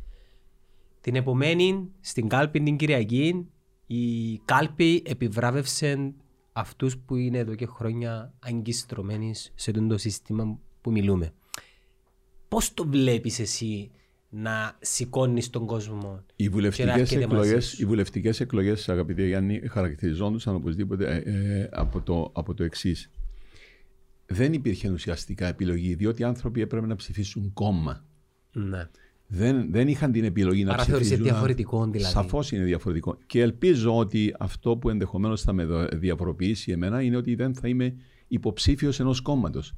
Την επομένη, στην κάλπη την Κυριακή, η κάλπη επιβράβευσε αυτούς που είναι εδώ και χρόνια αγκιστρωμένοι σε αυτό το σύστημα που μιλούμε. Πώς το βλέπεις εσύ να σηκώνεις τον κόσμο Οι και να βουλευτικές έρχεται μαζί εκλογέ, σου; οι βουλευτικές εκλογές, αγαπητέ Γιάννη, χαρακτηριζόντουσαν οπωσδήποτε ε, ε, από το, από το εξής. Δεν υπήρχε ουσιαστικά επιλογή, διότι οι άνθρωποι έπρεπε να ψηφίσουν κόμμα. Ναι. δεν, δεν είχαν την επιλογή να Άρα θεωρείς ψηφίζουν. διαφορετικό δηλαδή. Σαφώς είναι διαφορετικό. Και ελπίζω ότι αυτό που ενδεχομένως θα με δο- διαφοροποιήσει εμένα είναι ότι δεν θα είμαι υποψήφιος ενός κόμματος.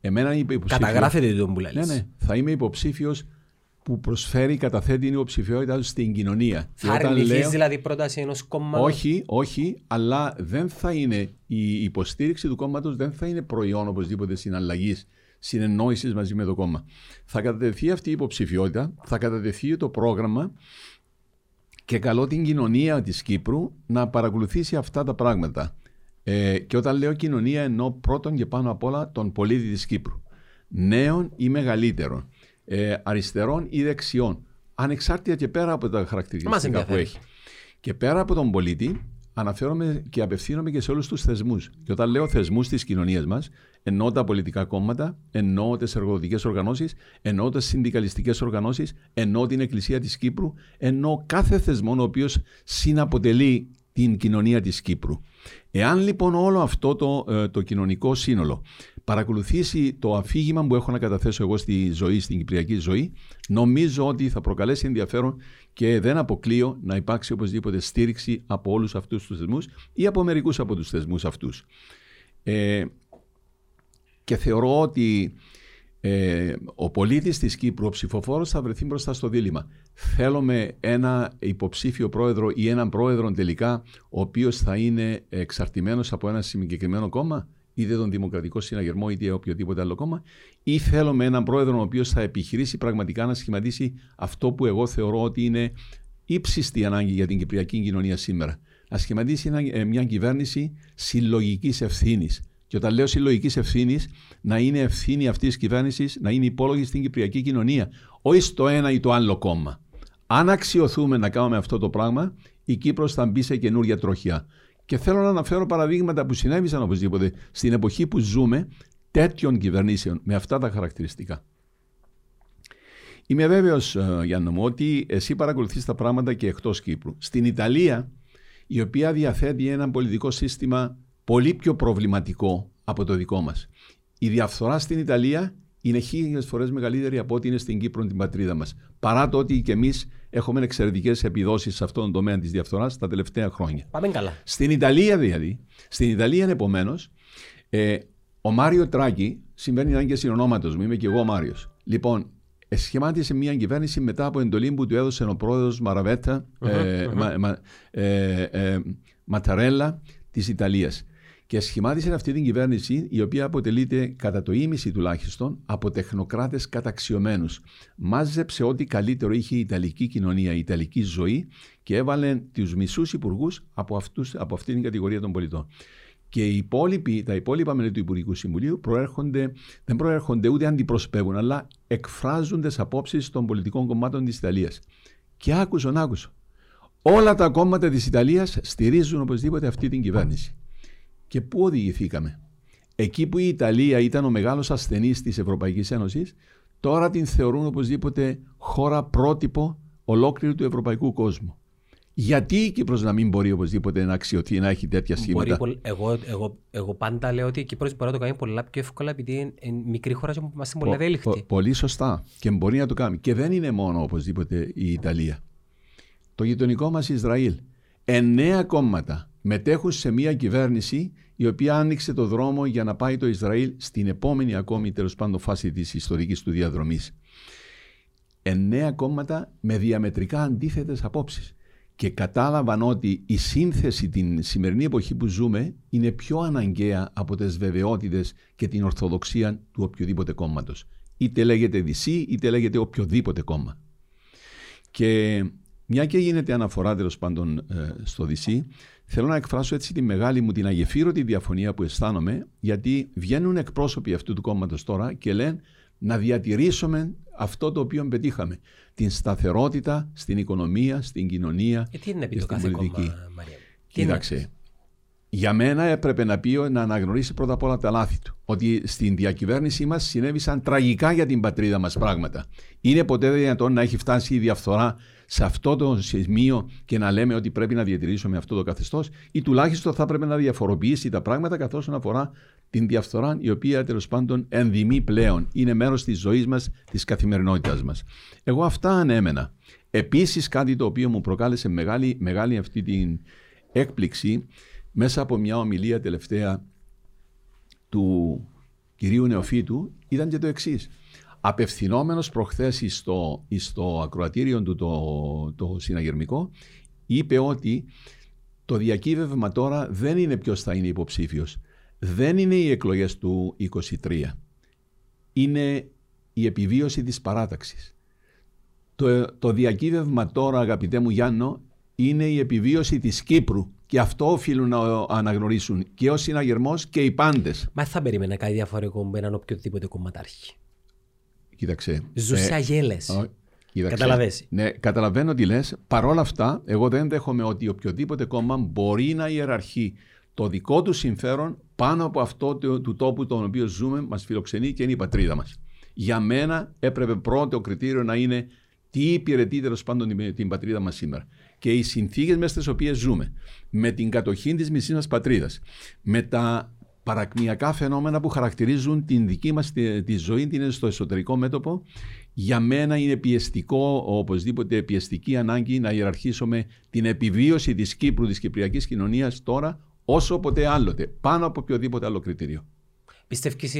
Εμένα είμαι υποψήφιο. Καταγράφεται το που Ναι, λες. ναι. Θα είμαι υποψήφιος που προσφέρει, καταθέτει την υποψηφιότητά τους στην κοινωνία. Και Θα όταν αρνηθείς λέω- δηλαδή πρόταση ενός κόμματος; όχι, όχι, αλλά δεν θα είναι η υποστήριξη του κόμματος δεν θα είναι προϊόν οπωσδήποτε συναλλαγής, συνεννόησης μαζί με το κόμμα. Θα κατατεθεί αυτή η υποψηφιότητα, θα κατατεθεί το πρόγραμμα και καλώ την κοινωνία της Κύπρου να παρακολουθήσει αυτά τα πράγματα. Ε, και όταν λέω κοινωνία εννοώ πρώτον και πάνω απ' όλα τον πολίτη της Κύπρου. Νέων ή μεγαλύτερων, ε, αριστερών ή δεξιών, ανεξάρτητα και πέρα από τα Μας χαρακτηριστικά που ενδιαφέρει. έχει. Και πέρα από τον πολίτη, αναφέρομαι και απευθύνομαι και σε όλους τους θεσμούς. Και όταν λέω θεσμούς της κοινωνίας μας, εννοώ τα πολιτικά κόμματα, εννοώ τις εργοδοτικές οργανώσεις, εννοώ τις συνδικαλιστικές οργανώσεις, εννοώ την Εκκλησία της Κύπρου, εννοώ κάθε θεσμό ο οποίος συναποτελεί την κοινωνία της Κύπρου. Εάν λοιπόν όλο αυτό το, ε, το κοινωνικό σύνολο παρακολουθήσει το αφήγημα που έχω να καταθέσω εγώ στη ζωή, στην κυπριακή ζωή, νομίζω ότι θα προκαλέσει ενδιαφέρον και δεν αποκλείω να υπάρξει οπωσδήποτε στήριξη από όλους αυτούς τους θεσμούς ή από μερικούς από τους θεσμούς αυτούς. Ε, και θεωρώ ότι ε, ο πολίτης της Κύπρου, ο ψηφοφόρος θα βρεθεί μπροστά στο δίλημα. Θέλουμε ένα υποψήφιο πρόεδρο ή έναν πρόεδρο τελικά ο οποίος θα είναι εξαρτημένος από ένα συγκεκριμένο κόμμα; Είτε τον Δημοκρατικό Συναγερμό είτε οποιοδήποτε άλλο κόμμα ή θέλουμε έναν πρόεδρο ο οποίος θα επιχειρήσει πραγματικά να σχηματίσει αυτό που εγώ θεωρώ ότι είναι ύψιστη ανάγκη για την κυπριακή κοινωνία σήμερα. Να σχηματίσει ένα- ε, μια κυβέρνηση συλλογικής ευθύνης. Και όταν λέω συλλογικής ευθύνης, να είναι ευθύνη αυτής της κυβέρνησης να είναι υπόλογη στην κυπριακή κοινωνία, όχι στο ένα ή το άλλο κόμμα. Αν αξιοθούμε να κάνουμε αυτό το πράγμα, η Κύπρος θα μπει σε καινούργια τροχιά. Και θέλω να αναφέρω παραδείγματα που συνέβησαν οπωσδήποτε στην εποχή που ζούμε τέτοιων κυβερνήσεων με αυτά τα χαρακτηριστικά. Είμαι βέβαιος, Γιάννα μου, ότι εσύ παρακολουθείς τα πράγματα και εκτός Κύπρου. Στην Ιταλία, η οποία διαθέτει ένα πολιτικό σύστημα πολύ πιο προβληματικό από το δικό μας. Η διαφθορά στην Ιταλία είναι χίλιες φορές μεγαλύτερη από ό,τι είναι στην Κύπρο, την πατρίδα μας. Παρά το ότι και εμείς έχουμε εξαιρετικές επιδόσεις σε αυτόν τον τομέα της διαφθοράς τα τελευταία χρόνια. Πάμε καλά. Στην Ιταλία δηλαδή, στην Ιταλία επομένως, ε, ο Μάριο Τράκη, συμβαίνει να είναι και συνονόματος μου, είμαι και εγώ ο Μάριος. Λοιπόν, ε, σχημάτισε μια κυβέρνηση μετά από εντολή που του έδωσε ο πρόεδρος Μαραβέτα, ε, μα- μα- ε, ε, Ματαρέλα της Ιταλίας. Και σχημάτισε αυτή την κυβέρνηση, η οποία αποτελείται κατά το ίμιση τουλάχιστον από τεχνοκράτες καταξιωμένους. Μάζεψε ό,τι καλύτερο είχε η Ιταλική κοινωνία, η Ιταλική ζωή και έβαλε τους μισούς υπουργούς από, αυτούς, από αυτή την κατηγορία των πολιτών. Και οι υπόλοιποι, τα υπόλοιπα μέλη του Υπουργικού Συμβουλίου προέρχονται, δεν προέρχονται ούτε αντιπροσωπεύουν, αλλά εκφράζουν τι απόψεις των πολιτικών κομμάτων της Ιταλίας. Και άκουσον, άκουσον. Όλα τα κόμματα της Ιταλίας στηρίζουν οπωσδήποτε αυτή την κυβέρνηση. Και πού οδηγηθήκαμε; Εκεί που η Ιταλία ήταν ο μεγάλος ασθενής της Ευρωπαϊκής Ένωσης, τώρα την θεωρούν οπωσδήποτε χώρα πρότυπο ολόκληρου του ευρωπαϊκού κόσμου. Γιατί η Κύπρος να μην μπορεί οπωσδήποτε να αξιωθεί, να έχει τέτοια Μπορεί, σχήματα; πολλ- εγώ, εγώ, εγώ πάντα λέω ότι η Κύπρος μπορεί να το κάνει πολλά πιο εύκολα επειδή είναι είναι μικρή χώρα και είμαστε πολύ Πο- ευέλικτοι. πο- πολύ σωστά. Και μπορεί να το κάνει. Και δεν είναι μόνο οπωσδήποτε η Ιταλία. Το γειτονικό μας Ισραήλ. Εννέα κόμματα μετέχουν σε μια κυβέρνηση η οποία άνοιξε το δρόμο για να πάει το Ισραήλ στην επόμενη ακόμη τέλος πάντων φάση της ιστορικής του διαδρομής. Εννέα κόμματα με διαμετρικά αντίθετες απόψεις. Και κατάλαβαν ότι η σύνθεση την σημερινή εποχή που ζούμε είναι πιο αναγκαία από τις βεβαιότητες και την ορθοδοξία του οποιοδήποτε κόμματος. Είτε λέγεται Δυσί, είτε λέγεται οποιοδήποτε κόμμα. Και μια και γίνεται αναφορά τέλος πάντων ε, στο Δυσί, θέλω να εκφράσω έτσι τη μεγάλη μου την αγεφύρωτη διαφωνία που αισθάνομαι, γιατί βγαίνουν εκπρόσωποι αυτού του κόμματος τώρα και λένε να διατηρήσουμε αυτό το οποίο πετύχαμε. Την σταθερότητα στην οικονομία, στην κοινωνία Ε, τι είναι να πει και το στην κάθε πολιτική. κόμμα, Μαρία; Τι είναι- Κοίταξε. Για μένα έπρεπε να πει να αναγνωρίσει πρώτα απ' όλα τα λάθη του. Ότι στην διακυβέρνησή μας συνέβησαν τραγικά για την πατρίδα μας πράγματα. Είναι ποτέ δυνατόν να έχει φτάσει η διαφθορά σε αυτό το σημείο και να λέμε ότι πρέπει να διατηρήσουμε αυτό το καθεστώς, ή τουλάχιστον θα πρέπει να διαφοροποιήσει τα πράγματα καθώ αφορά την διαφθορά, η οποία τέλος πάντων ενδυμεί πλέον. Είναι μέρος της ζωής μας, της καθημερινότητάς μας. Εγώ αυτά ανέμενα. Επίσης, κάτι το οποίο μου προκάλεσε μεγάλη, μεγάλη αυτή την έκπληξη μέσα από μια ομιλία τελευταία του κυρίου Νεοφύτου ήταν και το εξής. Απευθυνόμενος προχθές στο, στο ακροατήριο του το, το συναγερμικό είπε ότι το διακύβευμα τώρα δεν είναι ποιος θα είναι υποψήφιος. Δεν είναι οι εκλογές του 23. Είναι η επιβίωση της παράταξης. Το, το διακύβευμα τώρα αγαπητέ μου Γιάννο είναι η επιβίωση της Κύπρου και αυτό οφείλουν να αναγνωρίσουν και ο συναγερμός και οι πάντες. Μα θα περίμενα κάτι διαφορετικό με έναν οποιοδήποτε κομματάρχη. Κοίταξε. Ζούσε ε, αγέλε. Καταλαβες. Ναι, καταλαβαίνω τι λες. Παρ' όλα αυτά, εγώ δεν δέχομαι ότι οποιοδήποτε κόμμα μπορεί να ιεραρχεί το δικό του συμφέρον πάνω από αυτό του, του τόπου τον οποίο ζούμε, μας φιλοξενεί και είναι η πατρίδα μας. Για μένα έπρεπε πρώτο κριτήριο να είναι τι υπηρετεί τέλος πάντων την, την πατρίδα μας σήμερα και οι συνθήκες μέσα στις οποίες ζούμε, με την κατοχή της μισής μας πατρίδας, με τα παρακμιακά φαινόμενα που χαρακτηρίζουν την δική μας τη, τη, ζωή, την είναι στο εσωτερικό μέτωπο, για μένα είναι πιεστικό, οπωσδήποτε πιεστική ανάγκη να ιεραρχήσουμε την επιβίωση της Κύπρου, της κυπριακής κοινωνίας τώρα, όσο ποτέ άλλοτε, πάνω από οποιοδήποτε άλλο κριτήριο. Πιστεύεις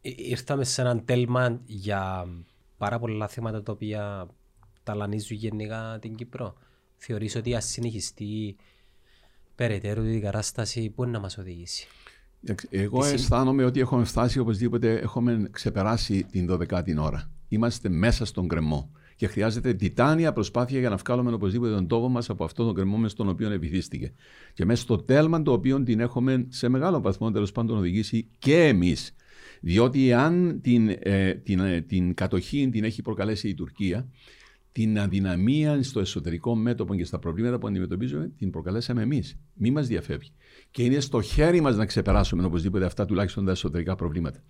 ήρθαμε σε έναν τέλμα για πάρα πολλά θέματα τα οποία ταλανίζουν γενικά την Κύπρο; Θεωρείς ότι ας συνεχιστεί περαιτέρω την κατάσταση, πού να μας οδηγήσει. Εγώ Εσύ... αισθάνομαι ότι έχουμε φτάσει οπωσδήποτε, έχουμε ξεπεράσει την 12η ώρα. Είμαστε μέσα στον κρεμό και χρειάζεται τιτάνια προσπάθεια για να βγάλουμε οπωσδήποτε τον τόπο μας από αυτόν τον κρεμό μες στον οποίο επιθύστηκε. Και μέσα στο τέλμα το οποίο την έχουμε σε μεγάλο βαθμό τέλος πάντων οδηγήσει και εμείς. Διότι αν την, ε, την, ε, την κατοχή την έχει προκαλέσει η Τουρκία, την αδυναμία στο εσωτερικό μέτωπο και στα προβλήματα που αντιμετωπίζουμε την προκαλέσαμε εμείς. Μη μας διαφεύγει. Και είναι στο χέρι μας να ξεπεράσουμε οπωσδήποτε αυτά τουλάχιστον τα εσωτερικά προβλήματα.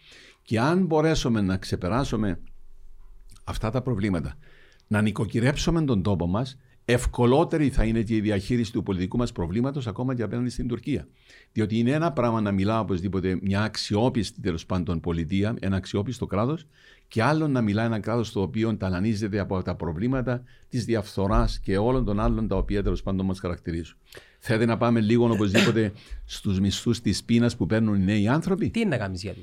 Και αν μπορέσουμε να ξεπεράσουμε αυτά τα προβλήματα, να νοικοκυρέψουμε τον τόπο μας, ευκολότερη θα είναι και η διαχείριση του πολιτικού μας προβλήματος ακόμα και απέναντι στην Τουρκία. Διότι είναι ένα πράγμα να μιλά οπωσδήποτε μια αξιόπιστη τέλος πάντων πολιτεία, ένα αξιόπιστο κράτος, και άλλο να μιλά ένα κράτος το οποίο ταλανίζεται από τα προβλήματα της διαφθοράς και όλων των άλλων τα οποία τέλος πάντων μας χαρακτηρίζουν. Θέλετε να πάμε λίγο οπωσδήποτε στους μισθούς της πείνας που παίρνουν οι νέοι άνθρωποι; Τι είναι να κάνεις για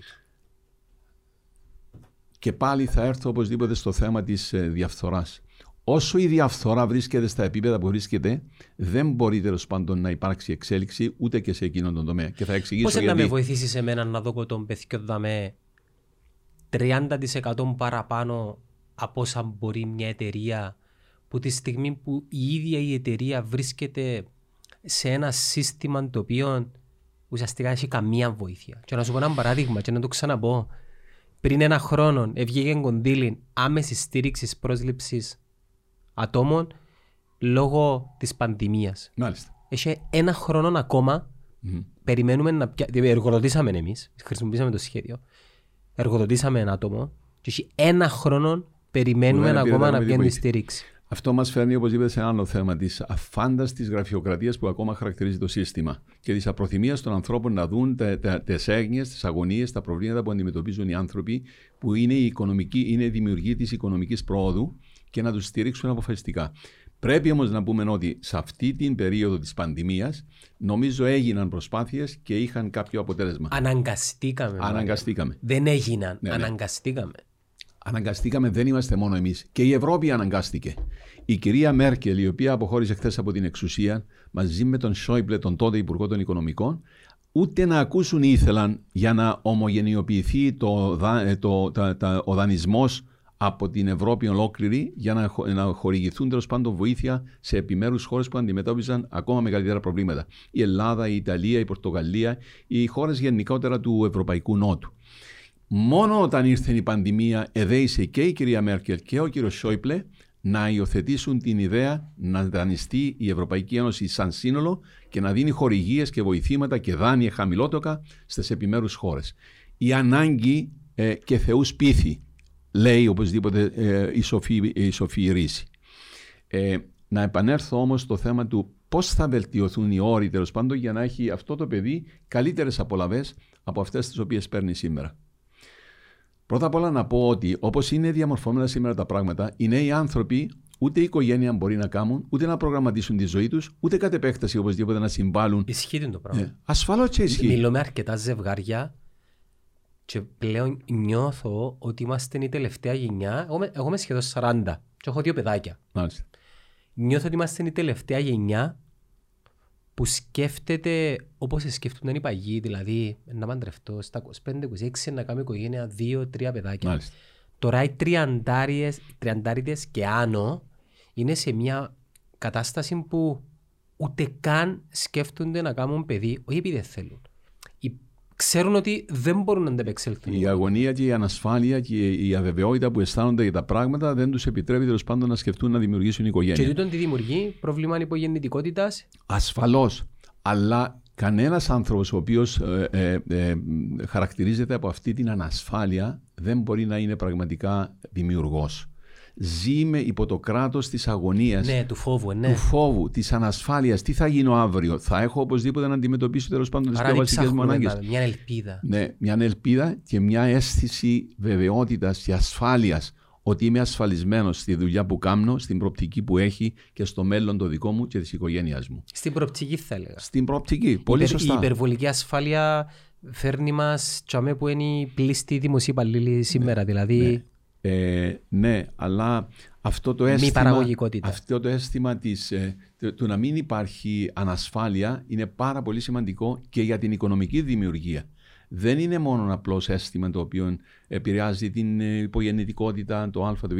Και πάλι θα έρθω οπωσδήποτε στο θέμα της ε, διαφθοράς. Όσο η διαφθορά βρίσκεται στα επίπεδα που βρίσκεται, δεν μπορεί τέλος πάντων να υπάρξει εξέλιξη ούτε και σε εκείνον τον τομέα. Και θα εξηγήσω Πώς γιατί. Πώ να με βοηθήσεις εμένα να δω τον πεθυκό δαμέ 30% παραπάνω από όσα μπορεί μια εταιρεία που τη στιγμή που η ίδια η εταιρεία βρίσκεται σε ένα σύστημα το οποίο ουσιαστικά έχει καμία βοήθεια. Και να σου πω ένα παράδειγμα και να το ξαναπώ. Πριν ένα χρόνο βγήκε κονδύλι άμεσης στήριξης πρόσληψης ατόμων λόγω της πανδημίας. Μάλιστα. Έχει ένα χρόνο ακόμα. Mm-hmm. Περιμένουμε να πιάσουμε. Εργοδοτήσαμε εμείς, χρησιμοποιήσαμε το σχέδιο εργοδοτήσαμε ένα άτομο και έχει ένα χρόνο περιμένουμε ακόμα να πιάνει τη στήριξη. Αυτό μας φέρνει οπωσδήποτε σε ένα άλλο θέμα της αφάνταστης γραφειοκρατίας που ακόμα χαρακτηρίζει το σύστημα και της απροθυμίας των ανθρώπων να δουν τι έγνοιες, τι αγωνίες, τα προβλήματα που αντιμετωπίζουν οι άνθρωποι που είναι, η οικονομική, είναι δημιουργοί της οικονομικής πρόοδου και να τους στηρίξουν αποφασιστικά. Πρέπει όμως να πούμε ότι σε αυτή την περίοδο της πανδημίας νομίζω έγιναν προσπάθειες και είχαν κάποιο αποτέλεσμα. Αναγκαστήκαμε. Αναγκαστήκαμε. Δεν έγιναν. Ναι, ναι. Αναγκαστήκαμε. Αναγκαστήκαμε, δεν είμαστε μόνο εμείς. Και η Ευρώπη αναγκάστηκε. Η κυρία Μέρκελ, η οποία αποχώρησε χθες από την εξουσία, μαζί με τον Σόιμπλε, τον τότε Υπουργό των Οικονομικών, ούτε να ακούσουν ήθελαν για να ομογενειοποιηθεί το, το, το, το, ο δανεισμός από την Ευρώπη ολόκληρη για να, να χορηγηθούν τέλος πάντων βοήθεια σε επιμέρους χώρες που αντιμετώπιζαν ακόμα μεγαλύτερα προβλήματα. Η Ελλάδα, η Ιταλία, η Πορτογαλία, οι χώρες γενικότερα του Ευρωπαϊκού Νότου. Μόνο όταν ήρθε η πανδημία, εδέησε και η κυρία Μέρκελ και ο κύριος Σόιπλε να υιοθετήσουν την ιδέα να δανειστεί η Ευρωπαϊκή Ένωση σαν σύνολο και να δίνει χορηγίες και βοηθήματα και δάνεια χαμηλότοκα στις επιμέρους χώρες. Η ανάγκη ε, και θεού πίθη λέει οπωσδήποτε ε, η, σοφή, η σοφή ρίση. Ε, να επανέλθω όμως στο θέμα του πώς θα βελτιωθούν οι όροι τέλος πάντων για να έχει αυτό το παιδί καλύτερες απολαβές από αυτές τις οποίες παίρνει σήμερα. Πρώτα απ' όλα να πω ότι όπως είναι διαμορφωμένα σήμερα τα πράγματα, οι νέοι άνθρωποι ούτε η οικογένεια μπορεί να κάνουν, ούτε να προγραμματίσουν τη ζωή τους, ούτε κατ' επέκταση οπωσδήποτε να συμβάλλουν. Ισχύει το πράγμα. Ε, Ασφαλώς και ισχύει. Μιλώ με αρκετά ζευγάρια και πλέον νιώθω ότι είμαστε η τελευταία γενιά. Εγώ, είμαι- εγώ είμαι σχεδόν 40 και έχω δύο παιδάκια. Μάλιστα. Νιώθω ότι είμαστε η τελευταία γενιά που σκέφτεται όπως σκέφτονταν οι παγιοί, δηλαδή να παντρευτώ στα 25-26 να κάνω οικογένεια, δύο-τρία παιδάκια. Μάλιστα. Τώρα οι τριαντάριες, τριαντάριδες και άνω είναι σε μια κατάσταση που ούτε καν σκέφτονται να κάνουν παιδί, όχι επειδή δεν θέλουν. Οι- Ξέρουν ότι δεν μπορούν να αντεπεξέλθουν. Η αγωνία και η ανασφάλεια και η αβεβαιότητα που αισθάνονται για τα πράγματα δεν τους επιτρέπει τέλος πάντων να σκεφτούν να δημιουργήσουν Και οικογένεια. τούτον τι δημιουργεί πρόβλημα υπογεννητικότητας. Ασφαλώς. Αλλά κανένας άνθρωπος ο οποίος ε, ε, ε, χαρακτηρίζεται από αυτή την ανασφάλεια δεν μπορεί να είναι πραγματικά δημιουργός. Ζει με υπό το κράτος της αγωνίας. Ναι, του φόβου, ναι. του φόβου, της ανασφάλειας. Τι θα γίνω αύριο, θα έχω οπωσδήποτε να αντιμετωπίσω τέλος πάντων τις Άρα πιο δεν βασικέ μου ψάχνουμε ανάγκε. να- μια ελπίδα. Ναι, μια ελπίδα και μια αίσθηση βεβαιότητας και ασφάλειας ότι είμαι ασφαλισμένος στη δουλειά που κάνω, στην προοπτική που έχει και στο μέλλον το δικό μου και της οικογένειάς μου. Στην προοπτική θα έλεγα. Στην προοπτική, πολύ Υπερ- σωστά. Η υπερβολική ασφάλεια φέρνει μας τσάμε που είναι οι πλήστοι δημοσίοι υπαλλήλοι σήμερα. Δηλαδή, Ε, ναι, αλλά αυτό το αίσθημα, παραγωγικότητα. αυτό το αίσθημα της, ε, του, του να μην υπάρχει ανασφάλεια είναι πάρα πολύ σημαντικό και για την οικονομική δημιουργία. Δεν είναι μόνο ένα απλό αίσθημα το οποίο επηρεάζει την ε, υπογεννητικότητα, το α, το β.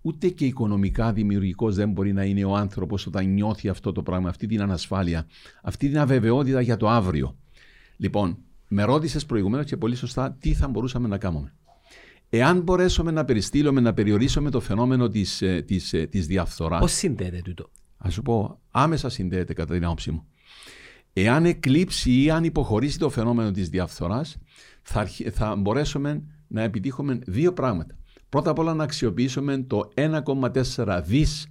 Ούτε και οικονομικά δημιουργικός δεν μπορεί να είναι ο άνθρωπος όταν νιώθει αυτό το πράγμα, αυτή την ανασφάλεια, αυτή την αβεβαιότητα για το αύριο. Λοιπόν, με ρώτησες προηγουμένως και πολύ σωστά τι θα μπορούσαμε να κάνουμε. Εάν μπορέσουμε να περιστύλουμε, να περιορίσουμε το φαινόμενο της, ε, της, ε, της διαφθοράς, πώς συνδέεται τούτο; Α σου πω, άμεσα συνδέεται κατά την άποψή μου. Εάν εκλείψει ή αν υποχωρήσει το φαινόμενο της διαφθοράς, θα, αρχι- θα μπορέσουμε να επιτύχουμε δύο πράγματα. Πρώτα απ' όλα να αξιοποιήσουμε το 1,4 δις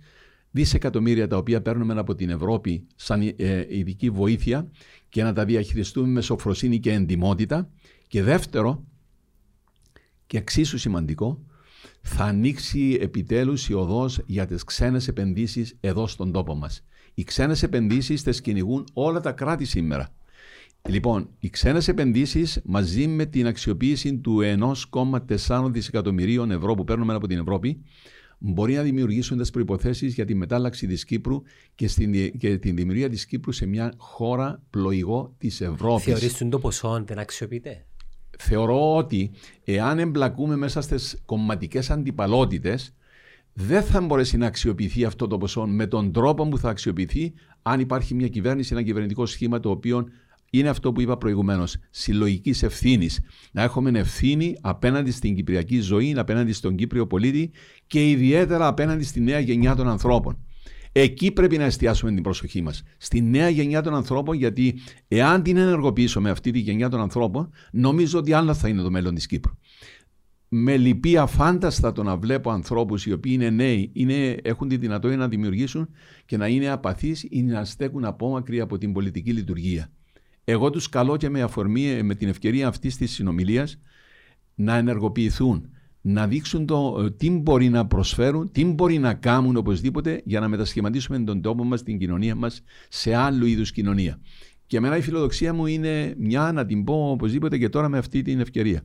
δισεκατομμύρια τα οποία παίρνουμε από την Ευρώπη σαν ε, ειδική βοήθεια και να τα διαχειριστούμε με σοφροσύνη και εντιμότητα. Και δεύτερο, και εξίσου σημαντικό, θα ανοίξει επιτέλους η οδός για τις ξένες επενδύσεις εδώ στον τόπο μας. Οι ξένες επενδύσεις τις κυνηγούν όλα τα κράτη σήμερα. Λοιπόν, οι ξένες επενδύσεις μαζί με την αξιοποίηση του 1,4 δισεκατομμυρίων ευρώ που παίρνουμε από την Ευρώπη μπορεί να δημιουργήσουν τις προϋποθέσεις για τη μετάλλαξη της Κύπρου και, στην, και την δημιουργία της Κύπρου σε μια χώρα πλοηγό της Ευρώπης Θεωρείς τον το ποσό δεν αξιοποιείται; Θεωρώ ότι εάν εμπλακούμε μέσα στις κομματικές αντιπαλότητες δεν θα μπορέσει να αξιοποιηθεί αυτό το ποσό με τον τρόπο που θα αξιοποιηθεί αν υπάρχει μια κυβέρνηση, ένα κυβερνητικό σχήμα το οποίο είναι αυτό που είπα προηγουμένως, συλλογικής ευθύνης. Να έχουμε ευθύνη απέναντι στην κυπριακή ζωή, απέναντι στον Κύπριο πολίτη και ιδιαίτερα απέναντι στη νέα γενιά των ανθρώπων. Εκεί πρέπει να εστιάσουμε την προσοχή μας. Στη νέα γενιά των ανθρώπων, γιατί εάν την ενεργοποιήσουμε αυτή τη γενιά των ανθρώπων, νομίζω ότι άλλο θα είναι το μέλλον της Κύπρου. Με λυπεί αφάνταστα το να βλέπω ανθρώπους οι οποίοι είναι νέοι, είναι, έχουν τη δυνατότητα να δημιουργήσουν και να είναι απαθείς ή να στέκουν απόμακροι από την πολιτική λειτουργία. Εγώ τους καλώ και με αφορμή, με την ευκαιρία αυτής της συνομιλίας, να ενεργοποιηθούν, να δείξουν το ε, τι μπορεί να προσφέρουν, τι μπορεί να κάνουν οπωσδήποτε για να μετασχηματίσουμε τον τόπο μας, την κοινωνία μας σε άλλου είδους κοινωνία. Και εμένα η φιλοδοξία μου είναι μια να την πω οπωσδήποτε και τώρα με αυτή την ευκαιρία.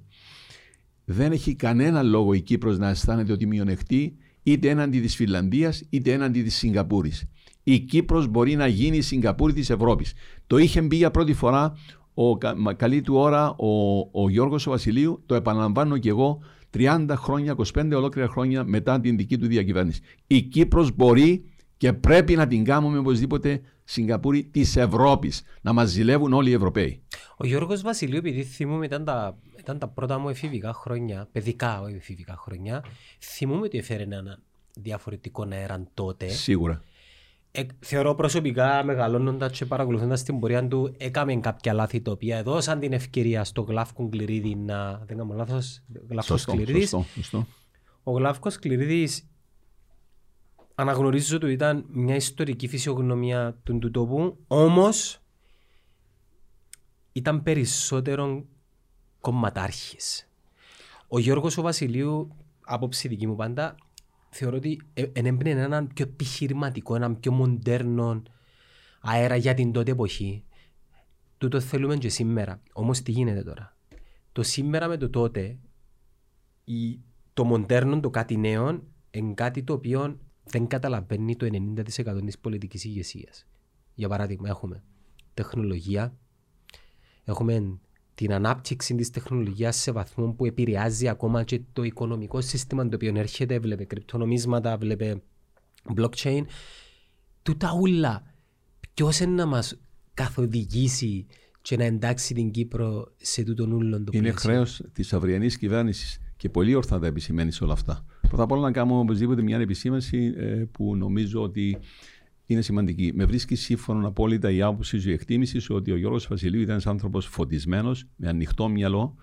Δεν έχει κανένα λόγο η Κύπρος να αισθάνεται ότι μειονεκτεί είτε έναντι της Φιλανδίας είτε έναντι της Σιγκαπούρης. Η Κύπρος μπορεί να γίνει η Σιγκαπούρη της Ευρώπης. Το είχε μπει για πρώτη φορά ο, κα- μα- καλή του ώρα ο, ο Γιώργος ο Βασιλείου, το επαναλαμβάνω και εγώ 30 χρόνια, 25 ολόκληρα χρόνια μετά την δική του διακυβέρνηση. Η Κύπρος μπορεί και πρέπει να την κάνουμε οπωσδήποτε Σιγκαπούρη της Ευρώπης. Να μας ζηλεύουν όλοι οι Ευρωπαίοι. Ο Γιώργος Βασιλείου, επειδή θυμούμαι ήταν τα, ήταν τα πρώτα μου εφηβικά χρόνια, παιδικά όχι εφηβικά χρόνια, θυμούμαι ότι έφερε ένα διαφορετικό αέρα τότε. Σίγουρα. Ε, θεωρώ προσωπικά μεγαλώνοντας και παρακολουθώντας την πορεία του, έκαμε κάποια λάθη τα οποία έδωσαν την ευκαιρία στο Γλάφκο Κληρίδη να. Δεν κάνω λάθος. Γλάφκος Σωστό, Κληρίδης. σωστό, σωστό. Ο Γλάφκος Κληρίδης αναγνωρίζω ότι ήταν μια ιστορική φυσιογνωμία του, του τόπου, όμως ήταν περισσότερο κομματάρχης. Ο Γιώργος ο Βασιλείου, άποψη δική μου πάντα, θεωρώ ότι ε, ενέμπνεε έναν πιο επιχειρηματικό, έναν πιο μοντέρνο αέρα για την τότε εποχή. Τούτο θέλουμε και σήμερα. Όμως τι γίνεται τώρα; Το σήμερα με το τότε, η, το μοντέρνο, το κάτι νέο, είναι κάτι το οποίο δεν καταλαβαίνει το 90% της πολιτικής ηγεσίας. Για παράδειγμα, έχουμε τεχνολογία, έχουμε την ανάπτυξη της τεχνολογίας σε βαθμό που επηρεάζει ακόμα και το οικονομικό σύστημα το οποίο έρχεται, βλέπε κρυπτονομίσματα, βλέπε blockchain. Τούτα ούλα, ποιος είναι να μας καθοδηγήσει και να εντάξει την Κύπρο σε τούτον ούλον το Είναι χρέος της αυριανής κυβέρνησης και πολύ ορθά τα επισημαίνεις όλα αυτά. Πρώτα απ' όλα να κάνουμε οπωσδήποτε μια επισήμανση ε, που νομίζω ότι είναι σημαντική. Με βρίσκει σύμφωνο απόλυτα η άποψη σου, η εκτίμηση σου ότι ο Γιώργος Βασιλείου ήταν ένας άνθρωπος φωτισμένος, με ανοιχτό μυαλό,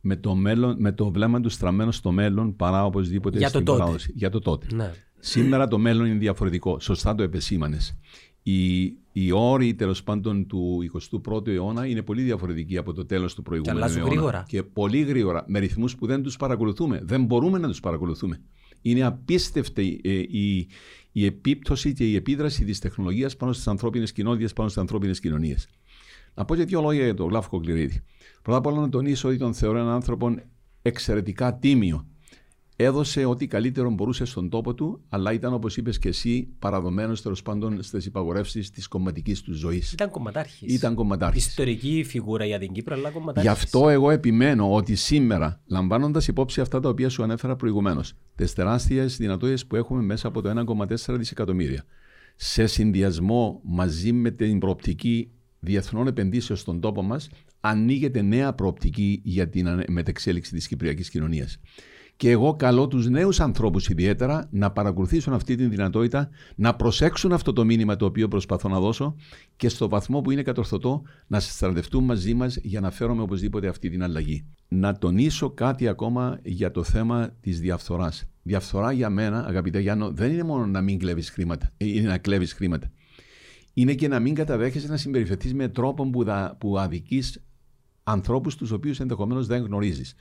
με το, μέλλον, με το βλέμμα του στραμμένο στο μέλλον παρά οπωσδήποτε Για το στην τότε. παράδοση. Για το τότε. Ναι. Σήμερα το μέλλον είναι διαφορετικό. Σωστά το επεσήμανες. Οι, οι όροι τέλος πάντων του 21ου αιώνα είναι πολύ διαφορετικοί από το τέλος του προηγούμενου αλλάζουν αιώνα. γρήγορα. Και πολύ γρήγορα, με ρυθμούς που δεν τους παρακολουθούμε. Δεν μπορούμε να τους παρακολουθούμε. Είναι απίστευτη ε, η, η επίπτωση και η επίδραση της τεχνολογίας πάνω στις ανθρώπινες κοινότητες, πάνω στις ανθρώπινες κοινωνίες. Να πω και δύο λόγια για τον Γλάφκο Κληρίδη. Πρώτα απ' όλα να τονίσω ότι τον θεωρώ έναν άνθρωπο εξαιρετικά τίμιο. Έδωσε ό,τι καλύτερο μπορούσε στον τόπο του, αλλά ήταν όπως είπες και εσύ, παραδομένος τέλος πάντων στις υπαγορεύσεις της κομματικής του ζωής. Ήταν κομματάρχης. Ήταν κομματάρχης. Ιστορική φιγούρα για την Κύπρο, αλλά κομματάρχης. Γι' αυτό εγώ επιμένω ότι σήμερα, λαμβάνοντας υπόψη αυτά τα οποία σου ανέφερα προηγουμένως, τις τεράστιες δυνατότητες που έχουμε μέσα από το 1,4 δισεκατομμύρια, σε συνδυασμό μαζί με την προοπτική διεθνών επενδύσεων στον τόπο μας, ανοίγεται νέα προοπτική για την ανε- μετεξέλιξη της κυπριακής κοινωνίας. Και εγώ καλώ τους νέους ανθρώπους ιδιαίτερα να παρακολουθήσουν αυτή τη δυνατότητα, να προσέξουν αυτό το μήνυμα το οποίο προσπαθώ να δώσω και στο βαθμό που είναι κατορθωτό να συστρατευτούν μαζί μας για να φέρουμε οπωσδήποτε αυτή την αλλαγή. Να τονίσω κάτι ακόμα για το θέμα της διαφθοράς. Διαφθορά για μένα, αγαπητέ Γιάννο, δεν είναι μόνο να μην κλέβεις χρήματα, ε, είναι να κλέβεις χρήματα. Είναι και να μην καταδέχεσαι να συμπεριφερθείς με τρόπο που, δα, που αδικείς ανθρώπους τους οποίους ενδεχομένως δεν γνωρίζεις.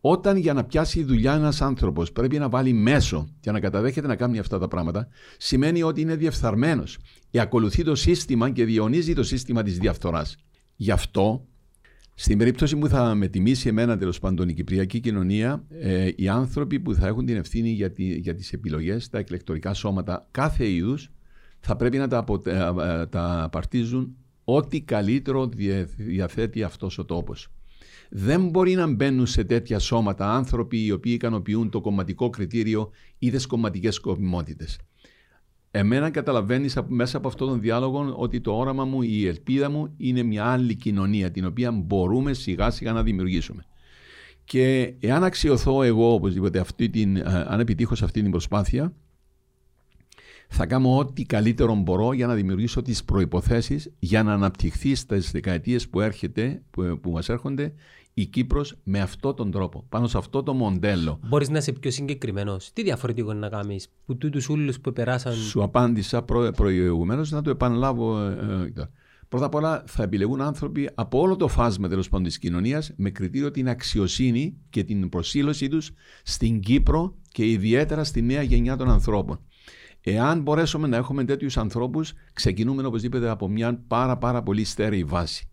Όταν για να πιάσει δουλειά ένας άνθρωπος πρέπει να βάλει μέσο για να καταδέχεται να κάνει αυτά τα πράγματα, σημαίνει ότι είναι διεφθαρμένος. Ακολουθεί το σύστημα και διονύζει το σύστημα της διαφθοράς. Γι' αυτό, στην περίπτωση που θα με τιμήσει εμένα τέλος πάντων η κυπριακή κοινωνία, ε, οι άνθρωποι που θα έχουν την ευθύνη για, τη, για τις επιλογές, τα εκλεκτορικά σώματα κάθε είδους, θα πρέπει να τα, απο, ε, ε, τα απαρτίζουν ό,τι καλύτερο διε- διαθέτει αυτός ο τόπος. Δεν μπορεί να μπαίνουν σε τέτοια σώματα άνθρωποι οι οποίοι ικανοποιούν το κομματικό κριτήριο ή τις κομματικές σκοπιμότητες. Εμένα καταλαβαίνεις μέσα από αυτόν τον διάλογο ότι το όραμα μου, η ελπίδα μου είναι μια άλλη κοινωνία την οποία μπορούμε σιγά σιγά να δημιουργήσουμε. Και εάν αξιωθώ εγώ οπωσδήποτε αυτή την, ε, αν επιτύχω σε αυτή την προσπάθεια, θα κάνω ό,τι καλύτερο μπορώ για να δημιουργήσω τις προϋποθέσεις για να αναπτυχθεί στις δεκαετίες που, έρχεται, που, που μας έρχονται η Κύπρος με αυτόν τον τρόπο, πάνω σε αυτό το μοντέλο. Μπορείς να είσαι πιο συγκεκριμένος. Τι διαφορετικό είναι να κάνεις που τούτους ούλους που περάσαν... Σου απάντησα προ, προηγουμένως να το επαναλάβω. ε, ε, Πρώτα απ' όλα θα επιλεγούν άνθρωποι από όλο το φάσμα τέλος πάντων της κοινωνίας με κριτήριο την αξιοσύνη και την προσήλωσή τους στην Κύπρο και ιδιαίτερα στη νέα γενιά των ανθρώπων. Εάν μπορέσουμε να έχουμε τέτοιους ανθρώπους, ξεκινούμε οπωσδήποτε από μια πάρα, πάρα πολύ στέρεη βάση.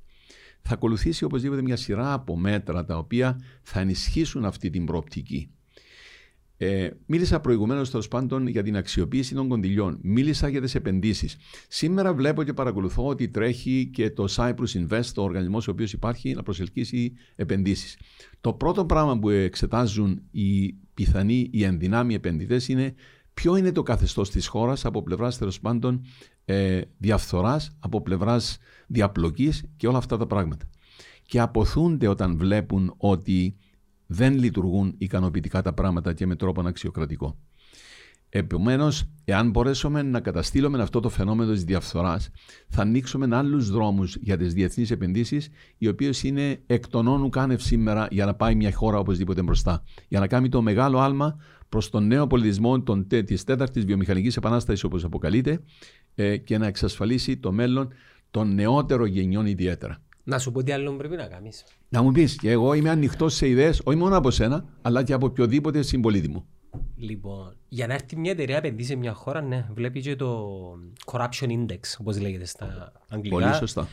Θα ακολουθήσει οπωσδήποτε μια σειρά από μέτρα τα οποία θα ενισχύσουν αυτή την προοπτική. Ε, μίλησα προηγουμένως τέλος πάντων για την αξιοποίηση των κοντιλιών. Μίλησα για τις επενδύσεις. Σήμερα βλέπω και παρακολουθώ ότι τρέχει και το Cyprus Invest, ο οργανισμό ο οποίο υπάρχει, να προσελκύσει επενδύσεις. Το πρώτο πράγμα που εξετάζουν οι πιθανοί, οι ενδυνάμοι επενδυτές είναι ποιο είναι το καθεστώς της χώρας από πλευράς τέλος πάντων ε, διαφθοράς, από πλευράς διαπλοκής και όλα αυτά τα πράγματα. Και αποθούνται όταν βλέπουν ότι δεν λειτουργούν ικανοποιητικά τα πράγματα και με τρόπο αξιοκρατικό. Επομένως, εάν μπορέσουμε να καταστήλουμε αυτό το φαινόμενο της διαφθοράς, θα ανοίξουμε άλλους δρόμους για τις διεθνείς επενδύσεις, οι οποίες είναι εκ των όνου κάνευ σήμερα για να πάει μια χώρα οπωσδήποτε μπροστά. Για να κάνει το μεγάλο άλμα προς τον νέο πολιτισμό της τέταρτης βιομηχανικής επανάστασης, όπως αποκαλείται, ε, και να εξασφαλίσει το μέλλον των νεότερων γενιών ιδιαίτερα. Να σου πω τι άλλο πρέπει να κάνεις. Να μου πεις, και εγώ είμαι ανοιχτός σε ιδέες, όχι μόνο από σένα, αλλά και από οποιοδήποτε συμπολίτη μου. Λοιπόν, για να έρθει μια εταιρεία επενδύσει σε μια χώρα, ναι, βλέπει και το corruption index, όπως λέγεται στα αγγλικά. Πολύ σωστά.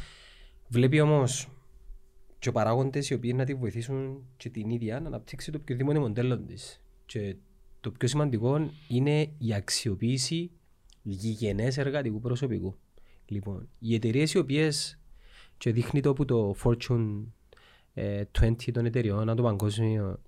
Βλέπει όμως και παράγοντες οι οποίοι να τη βοηθήσουν και την ίδια να αναπτύξει το πιο δημονικό μοντέλο της. Και το πιο σημαντικό είναι η αξιοποίηση γηγενές εργατικού προσωπικού. Λοιπόν, οι εταιρείες οι οποίες και δείχνει το που το Fortune 20 των εταιρεών, το παγκόσμιο,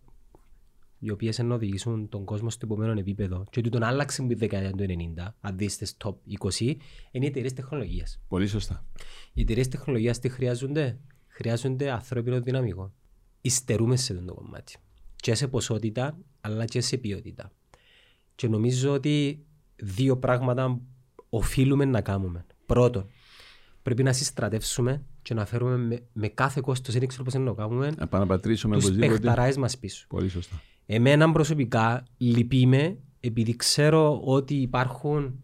οι οποίες να οδηγήσουν τον κόσμο στο επόμενο επίπεδο, και ότι τον άλλαξε με τη δεκαετία του 90, αν δεις στι top 20, είναι οι εταιρείες τεχνολογίας. Πολύ σωστά. Οι εταιρείες τεχνολογίας τι χρειάζονται, χρειάζονται ανθρώπινο δυναμικό. Ιστερούμε σε αυτό το κομμάτι. Και σε ποσότητα, αλλά και σε ποιότητα. Και νομίζω ότι δύο πράγματα οφείλουμε να κάνουμε. Πρώτον, πρέπει να συστρατεύσουμε και να φέρουμε με, με κάθε κόστος, δεν ξέρω πώς να το κάνουμε, Να επαναπατρίσουμε τους οπωσδήποτε. παιχταράε μας πίσω. Πολύ σωστά. Εμένα προσωπικά λυπήμαι επειδή ξέρω ότι υπάρχουν.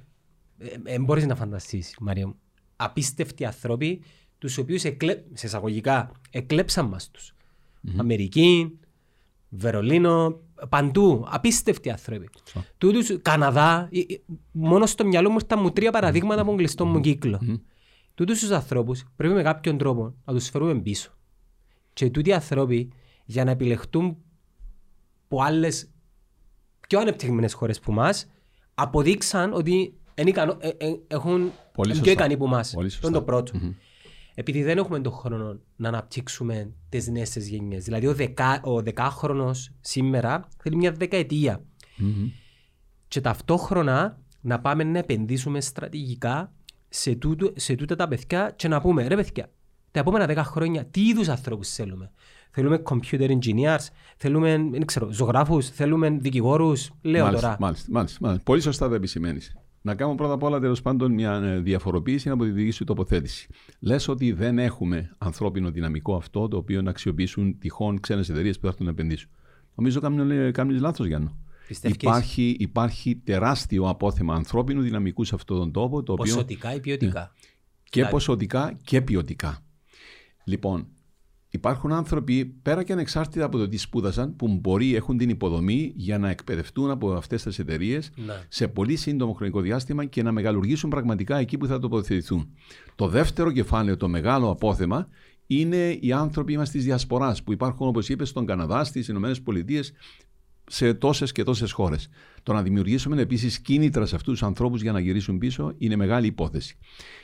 Δεν μπορείς να φανταστείς, Μαρία μου. Απίστευτοι άνθρωποι, τους οποίους εκλε... σε εισαγωγικά εκλέψαν μας τους. Αμερική, Βερολίνο, παντού. Απίστευτοι άνθρωποι. Τούτους, Καναδά, ε, ε, μόνο στο μυαλό μου ήρθαν μου τρία παραδείγματα από κλειστό μου κύκλο. Τούτους τους ανθρώπους πρέπει με κάποιον τρόπο να τους φέρουμε πίσω. Και τούτοι οι άνθρωποι για να επιλεχτούν από άλλες πιο ανεπτυγμένες χώρες που μας αποδείξαν ότι είναι ικανό, ε, ε, έχουν Πολύ είναι σωστά. πιο ικανοί που μας. Πολύ Αυτό είναι το σωστά. πρώτο. Επειδή δεν έχουμε τον χρόνο να αναπτύξουμε τις νέες τις γενιές. Δηλαδή ο, δεκα, ο δεκάχρονος σήμερα θέλει μια δεκαετία. Και ταυτόχρονα να πάμε να επενδύσουμε στρατηγικά σε, τούτο, σε τούτα τα παιδιά και να πούμε ρε παιδιά, τα επόμενα δέκα χρόνια τι είδους ανθρώπους θέλουμε; Θέλουμε computer engineers, θέλουμε δεν ξέρω, ζωγράφους, θέλουμε δικηγόρους, λέω μάλιστα, τώρα. Μάλιστα, μάλιστα, μάλιστα. Πολύ σωστά το επισημαίνεις. Να κάνω πρώτα απ' όλα τέλος πάντων μια ε, διαφοροποίηση από τη δική σου τοποθέτηση. Λες ότι δεν έχουμε ανθρώπινο δυναμικό αυτό το οποίο να αξιοποιήσουν τυχόν ξένες εταιρείες που θα έρθουν να επενδύσουν. Νομίζω κάνει λάθος, Γιάννο. Πιστεύεις; Υπάρχει, υπάρχει τεράστιο απόθεμα ανθρώπινου δυναμικού σε αυτόν τον τόπο. Το οποίο Ποσοτικά ή ποιοτικά; και Δηλαδή. ποσοτικά και ποιοτικά. Λοιπόν, υπάρχουν άνθρωποι πέρα και ανεξάρτητα από το τι σπούδασαν που μπορεί έχουν την υποδομή για να εκπαιδευτούν από αυτές τις εταιρείες Ναι. σε πολύ σύντομο χρονικό διάστημα και να μεγαλουργήσουν πραγματικά εκεί που θα τοποθετηθούν. Το δεύτερο κεφάλαιο, το μεγάλο απόθεμα, είναι οι άνθρωποι μας της διασποράς που υπάρχουν, όπως είπες, στον Καναδά, στις ΗΠΑ, σε τόσες και τόσες χώρες. Το να δημιουργήσουμε επίσης κίνητρα σε αυτούς τους ανθρώπους για να γυρίσουν πίσω είναι μεγάλη υπόθεση.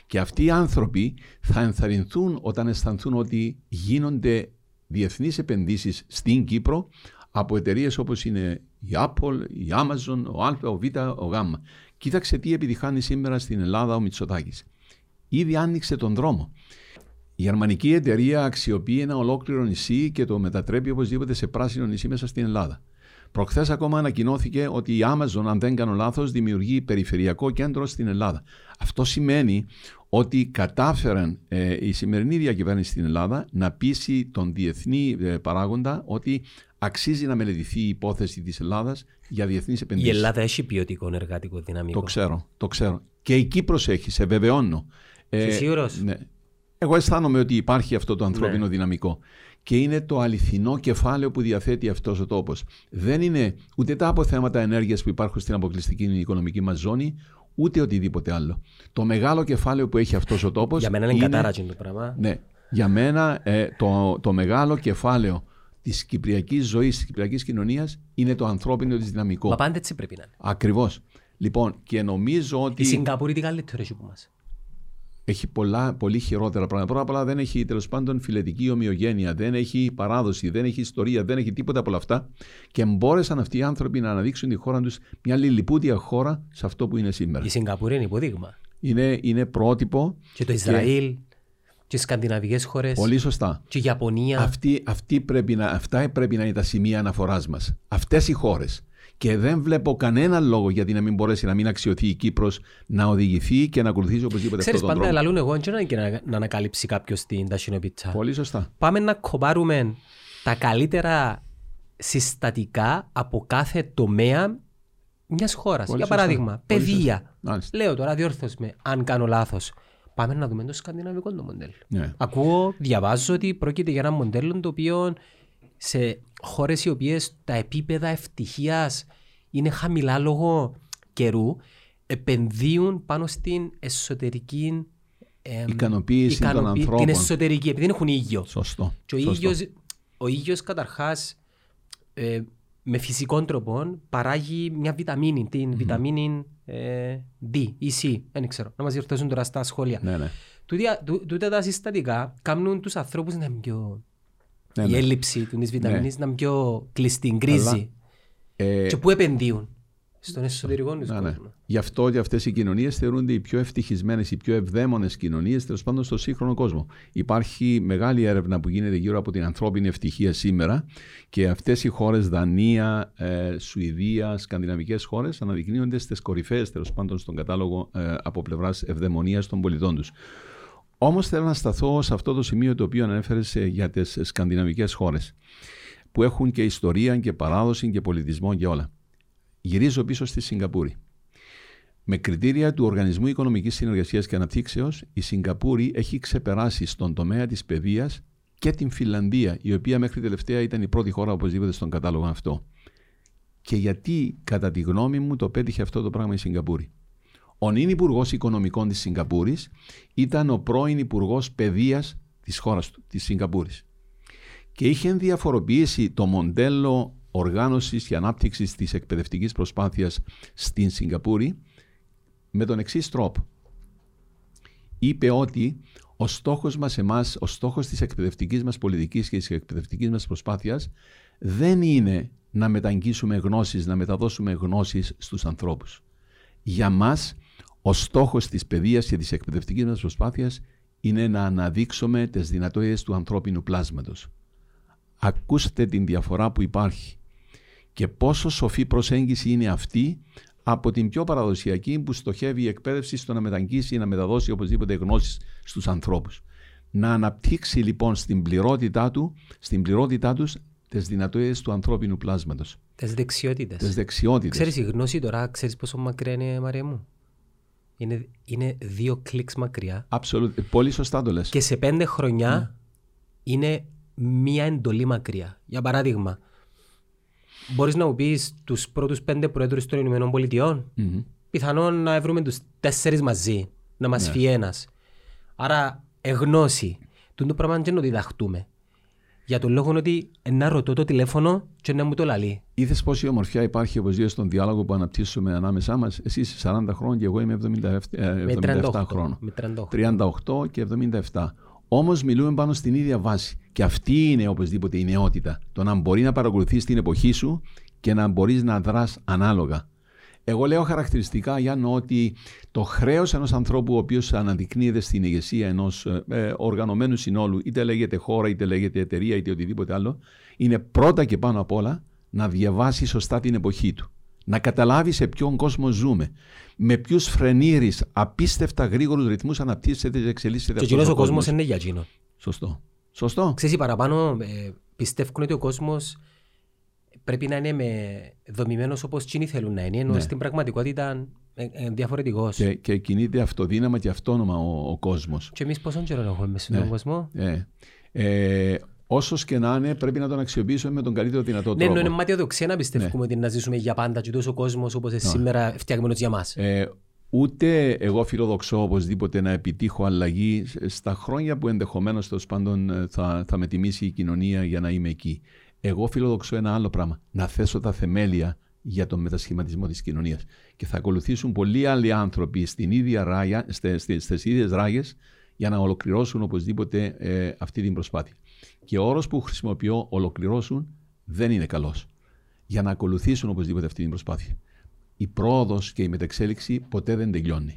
Και αυτοί οι άνθρωποι θα ενθαρρυνθούν όταν αισθανθούν ότι γίνονται διεθνείς επενδύσεις στην Κύπρο από εταιρείες όπως είναι η Apple, η Amazon, ο Α, ο Β, ο Γ. Κοίταξε τι επιτυχάνει σήμερα στην Ελλάδα ο Μητσοτάκης. Ήδη άνοιξε τον δρόμο. Η γερμανική εταιρεία αξιοποιεί ένα ολόκληρο νησί και το μετατρέπει οπωσδήποτε σε πράσινο νησί μέσα στην Ελλάδα. Προχθές ακόμα ανακοινώθηκε ότι η Amazon, αν δεν κάνω λάθος, δημιουργεί περιφερειακό κέντρο στην Ελλάδα. Αυτό σημαίνει ότι κατάφεραν ε, η σημερινή διακυβέρνηση στην Ελλάδα να πείσει τον διεθνή ε, παράγοντα ότι αξίζει να μελετηθεί η υπόθεση της Ελλάδας για διεθνείς Η επενδύσεις. Ελλάδα έχει ποιοτικό εργατικό δυναμικό. Το ξέρω, το ξέρω. Και η Κύπρος έχει, σε βεβαιώνω. Είσαι σίγουρος; Ναι. Εγώ αισθάνομαι ότι υπάρχει αυτό το ανθρώπινο Ναι. δυναμικό. Και είναι το αληθινό κεφάλαιο που διαθέτει αυτός ο τόπος. Δεν είναι ούτε τα αποθέματα ενέργειας που υπάρχουν στην αποκλειστική οικονομική μας ζώνη, ούτε οτιδήποτε άλλο. Το μεγάλο κεφάλαιο που έχει αυτός ο τόπος. Για μένα είναι κατάρατζιν το πράγμα. Ναι. Για μένα ε, το, το μεγάλο κεφάλαιο της κυπριακής ζωής, της κυπριακής κοινωνίας είναι το ανθρώπινο της δυναμικό. Μα πάντα έτσι πρέπει να είναι. Ακριβώς. Λοιπόν, και νομίζω ότι Η Σιγκαπούρη τι καλύτερο έχει που μας. Έχει πολλά, πολύ χειρότερα πράγματα. Πρώτα απ' όλα δεν έχει τέλος πάντων φιλετική ομοιογένεια, δεν έχει παράδοση, δεν έχει ιστορία, δεν έχει τίποτα από όλα αυτά. Και μπόρεσαν αυτοί οι άνθρωποι να αναδείξουν τη χώρα τους μια λιλιπούτια χώρα σε αυτό που είναι σήμερα. Η Σιγκαπούρη είναι υποδείγμα. Είναι, είναι πρότυπο. Και το Ισραήλ, και οι σκανδιναβικές χώρες, Πολύ σωστά. και η Ιαπωνία. Αυτή, αυτή πρέπει να, αυτά πρέπει να είναι τα σημεία αναφοράς μας. Αυτές οι χώρες. Και δεν βλέπω κανέναν λόγο γιατί να μην μπορέσει να μην αξιωθεί η Κύπρος να οδηγηθεί και να ακολουθήσει οπωσδήποτε Ξέρεις, αυτόν τον πάντα τρόπο. λαλούν εγώ και να, και να, να ανακαλύψει κάποιος την ταχυνοπίτσα. Πολύ σωστά. Πάμε να κοπάρουμε τα καλύτερα συστατικά από κάθε τομέα μιας χώρας. Πολύ Για σωστά. παράδειγμα, Πολύ παιδεία. σωστά. Μάλιστα. Λέω τώρα, διόρθως με, αν κάνω λάθος. Πάμε να δούμε το σκανδιναβικό το μοντέλο. Ναι. Ακούω, διαβάζω ότι πρόκειται για ένα μοντέλο το οποίο σε χώρες οι οποίες τα επίπεδα ευτυχίας είναι χαμηλά λόγω καιρού, επενδύουν πάνω στην εσωτερική εμ, Ικανοποίηση των ικανοποιη- ανθρώπων. Την εσωτερική, επειδή δεν έχουν ήλιο. Σωστό. Και ο Σωστό. ήλιος, ο ήλιος καταρχάς ε, με φυσικό τρόπο παράγει μια βιταμίνη, την βιταμίνη ε, D ή C, δεν ξέρω, να μας διορθώσουν τώρα στα σχόλια. Ναι, ναι. Τούτια- τού- Τούτα τα συστατικά κάνουν τους ανθρώπους να είναι πιο... Ναι, η ναι. έλλειψη του της βιταμίνης να είναι πιο κλειστή, γκρίζη. Ε, Και πού επενδύουν; Στον εσωτερικό τους Ναι, ναι. κόσμο. Γι' αυτό και αυτές οι κοινωνίες θεωρούνται οι πιο ευτυχισμένες, οι πιο ευδαίμονες κοινωνίες, τέλος πάντων στο σύγχρονο κόσμο. Υπάρχει μεγάλη έρευνα που γίνεται γύρω από την ανθρώπινη ευτυχία σήμερα και αυτές οι χώρες, Δανία, ε, Σουηδία, σκανδιναβικές χώρες, αναδεικνύονται στις κορυφαίες τέλος πάντων στον κατάλογο ε, από πλευράς ευδαιμονίας των πολιτών τους. Όμως θέλω να σταθώ σε αυτό το σημείο το οποίο ανέφερες για τις σκανδιναβικές χώρες, που έχουν και ιστορία και παράδοση και πολιτισμό και όλα. Γυρίζω πίσω στη Σιγκαπούρη. Με κριτήρια του Οργανισμού Οικονομικής Συνεργασίας και Αναπτύξεως, η Σιγκαπούρη έχει ξεπεράσει στον τομέα της παιδείας και την Φιλανδία, η οποία μέχρι τελευταία ήταν η πρώτη χώρα οπωσδήποτε στον κατάλογο αυτό. Και γιατί, κατά τη γνώμη μου, το πέτυχε αυτό το πράγμα η Σιγκαπούρη. Ο νυν Υπουργός Οικονομικών της Σιγκαπούρης ήταν ο πρώην Υπουργός Παιδείας της χώρας του, της Σιγκαπούρης. Και είχε διαφοροποιήσει το μοντέλο οργάνωσης και ανάπτυξης της εκπαιδευτικής προσπάθειας στην Σιγκαπούρη με τον εξής τρόπο. Είπε ότι ο στόχος μας εμάς, ο στόχος της εκπαιδευτικής μας πολιτικής και της εκπαιδευτικής μας προσπάθειας δεν είναι να μεταγγίσουμε γνώσεις, να μεταδώσουμε γνώσεις στους ανθρώπους. Για μας, ο στόχος της παιδείας και της εκπαιδευτικής μας προσπάθειας είναι να αναδείξουμε τις δυνατότητες του ανθρώπινου πλάσματος. Ακούστε την διαφορά που υπάρχει και πόσο σοφή προσέγγιση είναι αυτή από την πιο παραδοσιακή που στοχεύει η εκπαίδευση στο να μεταγγίσει ή να μεταδώσει οπωσδήποτε γνώσεις στους ανθρώπους. Να αναπτύξει λοιπόν στην πληρότητά του, στην πληρότητά τους τις δυνατότητες του ανθρώπινου πλάσματος, Τις δεξιότητες. τις δεξιότητες. Ξέρεις η γνώση τώρα, ξέρεις πόσο μακριά είναι Μαρία μου; Είναι, είναι δύο κλικς μακριά. Absolute. Πολύ σωστά το λες. Και σε πέντε χρονιά είναι μία εντολή μακριά. Για παράδειγμα, μπορείς να μου πεις τους πρώτους πέντε πρόεδρους των Ηνωμένων Πολιτειών. Μμμ. Πιθανόν να βρούμε τους τέσσερις μαζί, να μας Ναι. φύγει ένας. Άρα, εγνώση. Τούν το πράγμα και να το διδαχτούμε. Για τον λόγο ότι να ρωτώ το τηλέφωνο και να μου το λαλεί. Είδες πόση ομορφιά υπάρχει οπωσδήποτε στον διάλογο που αναπτύσσουμε ανάμεσά μας; Εσύ είσαι 40 χρόνια και εγώ είμαι 77, ε, Με 77 38. χρόνων. Με 38. 38 και 77. Όμως μιλούμε πάνω στην ίδια βάση. Και αυτή είναι οπωσδήποτε η νεότητα. Το να μπορεί να παρακολουθείς την εποχή σου και να μπορείς να δρας ανάλογα. Εγώ λέω χαρακτηριστικά, Γιάννο, ότι το χρέος ενός ανθρώπου ο οποίος αναδεικνύεται στην ηγεσία ενός ε, οργανωμένου συνόλου, είτε λέγεται χώρα, είτε λέγεται εταιρεία, είτε οτιδήποτε άλλο, είναι πρώτα και πάνω απ' όλα να διαβάσει σωστά την εποχή του. Να καταλάβει σε ποιον κόσμο ζούμε. Με ποιους φρενήρεις απίστευτα γρήγορους ρυθμούς αναπτύσσεται και εξελίσσεται Και αυτός εκείνος ο κόσμος κόσμος. είναι για εκείνο. Σωστό. Σωστό. Ξέρεις, οι παραπάνω ε, πιστεύουν ότι ο κόσμος πρέπει να είναι με δομημένος όπως εκείνοι θέλουν να είναι, ενώ Ναι. στην πραγματικότητα είναι ε, διαφορετικός. Και... Και, και κινείται αυτοδύναμα και αυτόνομα ο, ο κόσμος. εμείς πόσον καιρό έχουμε μέσα Ναι. στον κόσμο. Ε, ε, όσος και να είναι, πρέπει να τον αξιοποιήσουμε με τον καλύτερο δυνατό Ναι, τρόπο. ενώ είναι ματιοδοξία να πιστεύουμε ότι να ζήσουμε για πάντα και τόσο κόσμος όπως είναι σήμερα φτιαγμένος για μας. Ε, ούτε εγώ φιλοδοξώ οπωσδήποτε να επιτύχω αλλαγή στα χρόνια που ενδεχομένως τέλος πάντων ε, θα, θα με τιμήσει η κοινωνία για να είμαι εκεί. Εγώ φιλοδοξώ ένα άλλο πράγμα. Να θέσω τα θεμέλια για τον μετασχηματισμό της κοινωνίας. Και θα ακολουθήσουν πολλοί άλλοι άνθρωποι στην ίδια ράγια, στις, στις, στις ίδιες ράγες για να ολοκληρώσουν οπωσδήποτε ε, αυτή την προσπάθεια. Και ο όρος που χρησιμοποιώ ολοκληρώσουν δεν είναι καλός. Για να ακολουθήσουν οπωσδήποτε αυτή την προσπάθεια. Η πρόοδος και η μεταξέλιξη ποτέ δεν τελειώνει.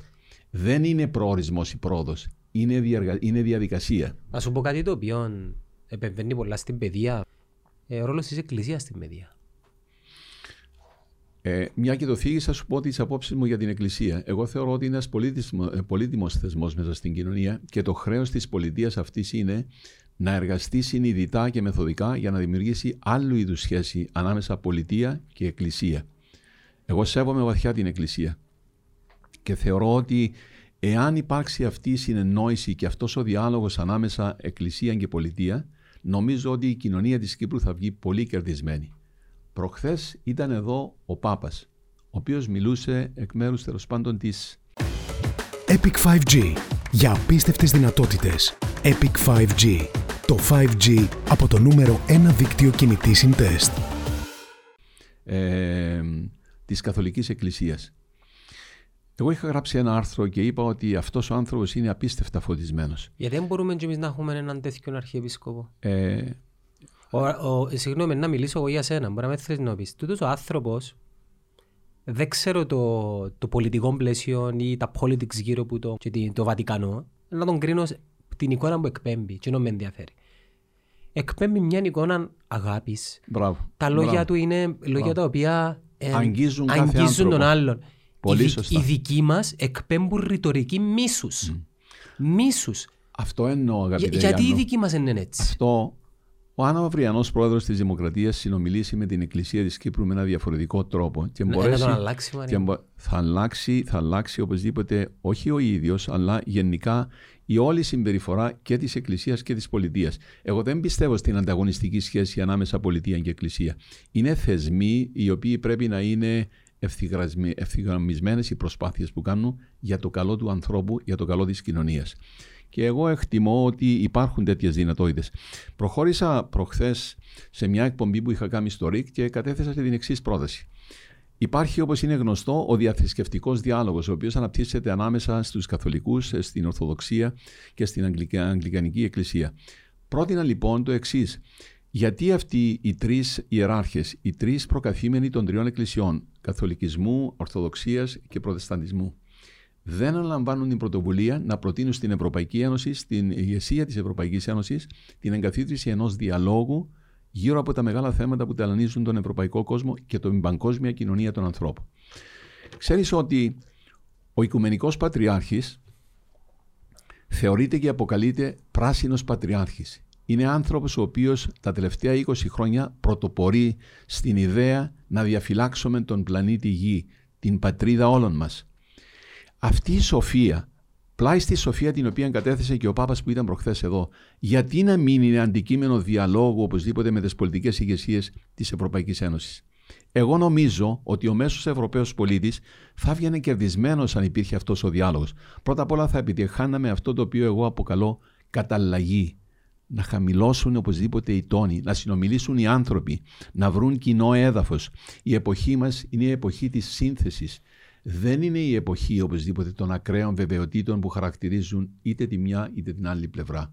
Δεν είναι προορισμός η πρόοδος. Είναι, διαργα... είναι διαδικασία. Να σου πω κάτι το οποίο επεμβαίνει πολλά στην παιδεία. Ε, ο ρόλος της Εκκλησίας στην παιδεία. Ε, μια και το φύγει, θα σου πω τις απόψεις μου για την Εκκλησία. Εγώ θεωρώ ότι είναι ένας πολύτιμος θεσμός μέσα στην κοινωνία και το χρέος της πολιτείας αυτής είναι να εργαστεί συνειδητά και μεθοδικά για να δημιουργήσει άλλου είδους σχέση ανάμεσα πολιτεία και Εκκλησία. Εγώ σέβομαι βαθιά την Εκκλησία και θεωρώ ότι εάν υπάρξει αυτή η συνεννόηση και αυτός ο διάλογος ανάμεσα Εκκλησία και Πολιτεία, νομίζω ότι η κοινωνία της Κύπρου θα βγει πολύ κερδισμένη. Προχθές ήταν εδώ ο Πάπας, ο οποίος μιλούσε εκ μέρους τέλος πάντων της... Epic 5G. Για απίστευτες δυνατότητες. Epic 5G. Το 5G από το νούμερο 1 δίκτυο κινητής συντεστ. Ε, της Καθολικής Εκκλησίας. Εγώ είχα γράψει ένα άρθρο και είπα ότι αυτός ο άνθρωπος είναι απίστευτα φωτισμένος. Γιατί δεν μπορούμε και εμείς να έχουμε έναν τέτοιο αρχιεπίσκοπο; Ε, ο, ο, συγγνώμη, να μιλήσω εγώ για σένα. Μπορεί να με θες να πεις. Τούτος ο άνθρωπος δεν ξέρω το, το πολιτικό πλαίσιο ή τα politics γύρω από το, και το Βατικανό. Να τον κρίνω την εικόνα που εκπέμπει και να με ενδιαφέρει. Εκπέμπει μια εικόνα αγάπης. Τα λόγια Μπράβο. του είναι λόγια Μπράβο. τα οποία ε, Αγγίζουν κάθε αγγίζουν άνθρωπο. τον άλλον. Πολύ οι, δι- σωστά. οι δικοί μας εκπέμπουν ρητορική μίσους. Μίσους. Αυτό εννοώ, αγαπητέ γιατί οι Γιάννο. δικοί μας είναι έτσι. Αυτό, ο Άννα Μαυριανός, πρόεδρος της Δημοκρατίας, συνομιλήσει με την Εκκλησία της Κύπρου με ένα διαφορετικό τρόπο. Και Να- μπορέσει, να τον αλλάξει, Μαρία. και μπο- θα, αλλάξει, θα αλλάξει οπωσδήποτε όχι ο ίδιος, αλλά γενικά η όλη συμπεριφορά και της Εκκλησίας και της Πολιτείας. Εγώ δεν πιστεύω στην ανταγωνιστική σχέση ανάμεσα Πολιτεία και Εκκλησία. Είναι θεσμοί οι οποίοι πρέπει να είναι ευθυγραμμισμένε ευθυγραμμισμένες οι προσπάθειες που κάνουν για το καλό του ανθρώπου, για το καλό της κοινωνίας. Και εγώ εκτιμώ ότι υπάρχουν τέτοιες δυνατότητες. Προχώρησα προχθές σε μια εκπομπή που είχα κάνει στο ΡΙΚ και κατέθεσα και την εξής πρόταση. Υπάρχει, όπως είναι γνωστό, ο διαθρησκευτικός διάλογος, ο οποίος αναπτύσσεται ανάμεσα στους καθολικούς, στην Ορθοδοξία και στην Αγγλικα- Αγγλικανική Εκκλησία. Πρότεινα λοιπόν το εξής. Γιατί αυτοί οι τρεις ιεράρχες, οι τρεις προκαθήμενοι των τριών εκκλησιών, Καθολικισμού, Ορθοδοξίας και Προτεσταντισμού, δεν αναλαμβάνουν την πρωτοβουλία να προτείνουν στην Ευρωπαϊκή Ένωση, στην ηγεσία της Ευρωπαϊκής Ένωσης, την εγκαθίδρυση ενός διαλόγου γύρω από τα μεγάλα θέματα που ταλανίζουν τον ευρωπαϊκό κόσμο και την παγκόσμια κοινωνία των ανθρώπων. Ξέρεις ότι ο Οικουμενικός Πατριάρχης θεωρείται και αποκαλείται πράσινος πατριάρχης. Είναι άνθρωπος ο οποίος τα τελευταία 20 χρόνια πρωτοπορεί στην ιδέα να διαφυλάξουμε τον πλανήτη Γη, την πατρίδα όλων μας. Αυτή η σοφία, πλάι στη σοφία την οποία κατέθεσε και ο Πάπας που ήταν προχθές εδώ, γιατί να μην είναι αντικείμενο διαλόγου οπωσδήποτε με τις πολιτικές ηγεσίες της Ευρωπαϊκής Ένωσης; Εγώ νομίζω ότι ο μέσος Ευρωπαίος πολίτης θα έβγαινε κερδισμένος αν υπήρχε αυτός ο διάλογος. Πρώτα απ' όλα θα επιτυχάναμε αυτό το οποίο εγώ αποκαλώ καταλλαγή. Να χαμηλώσουν οπωσδήποτε οι τόνοι, να συνομιλήσουν οι άνθρωποι, να βρουν κοινό έδαφος. Η εποχή μας είναι η εποχή της σύνθεσης. Δεν είναι η εποχή οπωσδήποτε των ακραίων βεβαιοτήτων που χαρακτηρίζουν είτε τη μια είτε την άλλη πλευρά.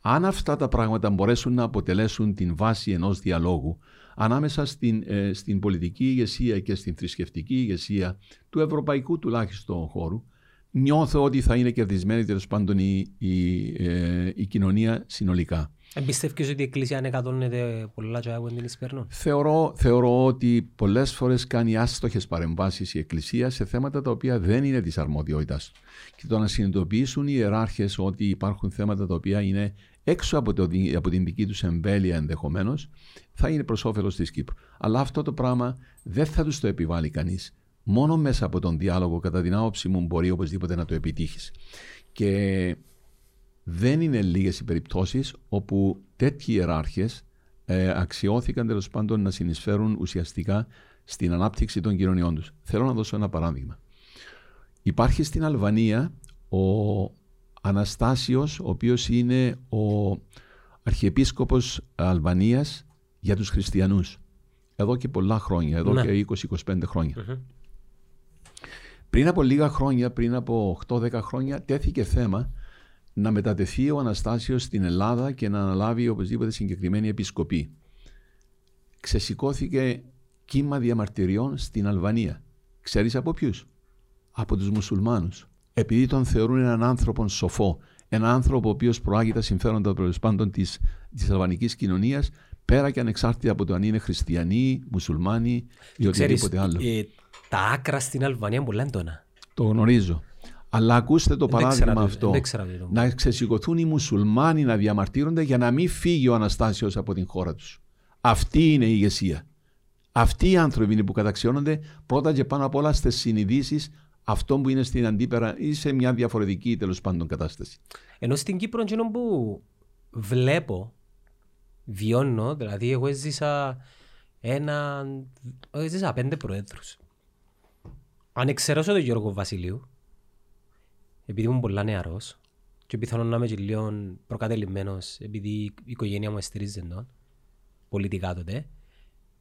Αν αυτά τα πράγματα μπορέσουν να αποτελέσουν την βάση ενός διαλόγου ανάμεσα στην, ε, στην πολιτική ηγεσία και στην θρησκευτική ηγεσία του ευρωπαϊκού τουλάχιστον χώρου, νιώθω ότι θα είναι κερδισμένη τέλος πάντων η, η, ε, η κοινωνία συνολικά. Εμπιστεύεις ότι η Εκκλησία ανεκατώνεται πολλά και από την Ισπερνών. Θεωρώ, θεωρώ ότι πολλές φορές κάνει άστοχες παρεμβάσεις η Εκκλησία σε θέματα τα οποία δεν είναι της αρμοδιότητας. Και το να συνειδητοποιήσουν οι ιεράρχες ότι υπάρχουν θέματα τα οποία είναι έξω από, το, από την δική τους εμβέλεια ενδεχομένως, θα είναι προς όφελος της Κύπρου. Αλλά αυτό το πράγμα δεν θα τους το επιβάλλει κανείς. Μόνο μέσα από τον διάλογο, κατά την άποψή μου, μπορεί οπωσδήποτε να το επιτύχεις. Και δεν είναι λίγες οι περιπτώσεις όπου τέτοιοι ιεράρχες ε, αξιώθηκαν τέλος πάντων να συνεισφέρουν ουσιαστικά στην ανάπτυξη των κοινωνιών τους. Θέλω να δώσω ένα παράδειγμα. Υπάρχει στην Αλβανία ο Αναστάσιος, ο οποίος είναι ο Αρχιεπίσκοπος Αλβανίας για τους χριστιανούς. Εδώ και πολλά χρόνια, εδώ Ναι. και 20-25 χρόνια. Πριν από λίγα χρόνια, πριν από 8-10 χρόνια, τέθηκε θέμα να μετατεθεί ο Αναστάσιος στην Ελλάδα και να αναλάβει οπωσδήποτε συγκεκριμένη επισκοπή. Ξεσηκώθηκε κύμα διαμαρτυριών στην Αλβανία. Ξέρεις από ποιους; Από τους μουσουλμάνους. Επειδή τον θεωρούν έναν άνθρωπο σοφό, έναν άνθρωπο ο οποίος προάγει τα συμφέροντα τέλο πάντων της, της αλβανικής κοινωνίας, Πέρα και ανεξάρτητα από το αν είναι χριστιανοί, μουσουλμάνοι ή Ξέρεις, οτιδήποτε άλλο. ε, τα άκρα στην Αλβανία είναι πολλά έντονα. Το γνωρίζω. Αλλά ακούστε το Δεν ήξερα παράδειγμα το- αυτό. δεν ήξερα το. Να ξεσηκωθούν οι μουσουλμάνοι να διαμαρτύρονται για να μην φύγει ο Αναστάσιος από την χώρα τους. Αυτή είναι η ηγεσία. Αυτοί οι άνθρωποι είναι που καταξιώνονται πρώτα και πάνω απ' όλα στις συνειδήσεις αυτών που είναι στην αντίπερα ή σε μια διαφορετική τέλος πάντων κατάσταση. Ενώ στην Κύπρο εκείνο που βλέπω, βιώνω, δηλαδή εγώ έζησα ένα, εγώ έζησα πέντε προέδρους. Αν εξαιρέσω τον Γιώργο Βασιλείου, επειδή ήμουν πολλά νεαρός και πιθανόν να είμαι και λίγο προκατελημένος επειδή η οικογένεια μου εστηρίζει τον, πολιτικά τότε,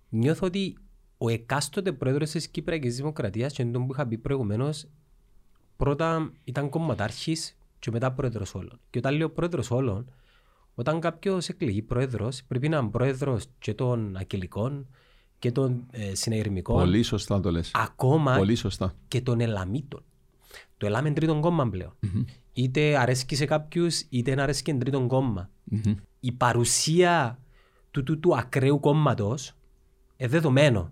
νιώθω ότι ο εκάστοτε πρόεδρος της Κυπριακής Δημοκρατίας και τον που είχα πει προηγουμένως πρώτα ήταν κομματάρχης και μετά πρόεδρος όλων. Και όταν λέω πρόεδρος όλων, όταν κάποιος εκλεγεί πρόεδρος, πρέπει να είναι πρόεδρος και των ακελικών και των ε, συνεγερμικών, Πολύ σωστά το λες. ακόμα Πολύ σωστά. και των ελαμίτων. Το ελάμ είναι τρίτον κόμμα πλέον. Είτε αρέσκει σε κάποιους, είτε να αρέσκει εν τρίτον κόμμα. Μμμ. Η παρουσία του, του, του ακραίου κόμματος είναι δεδομένο.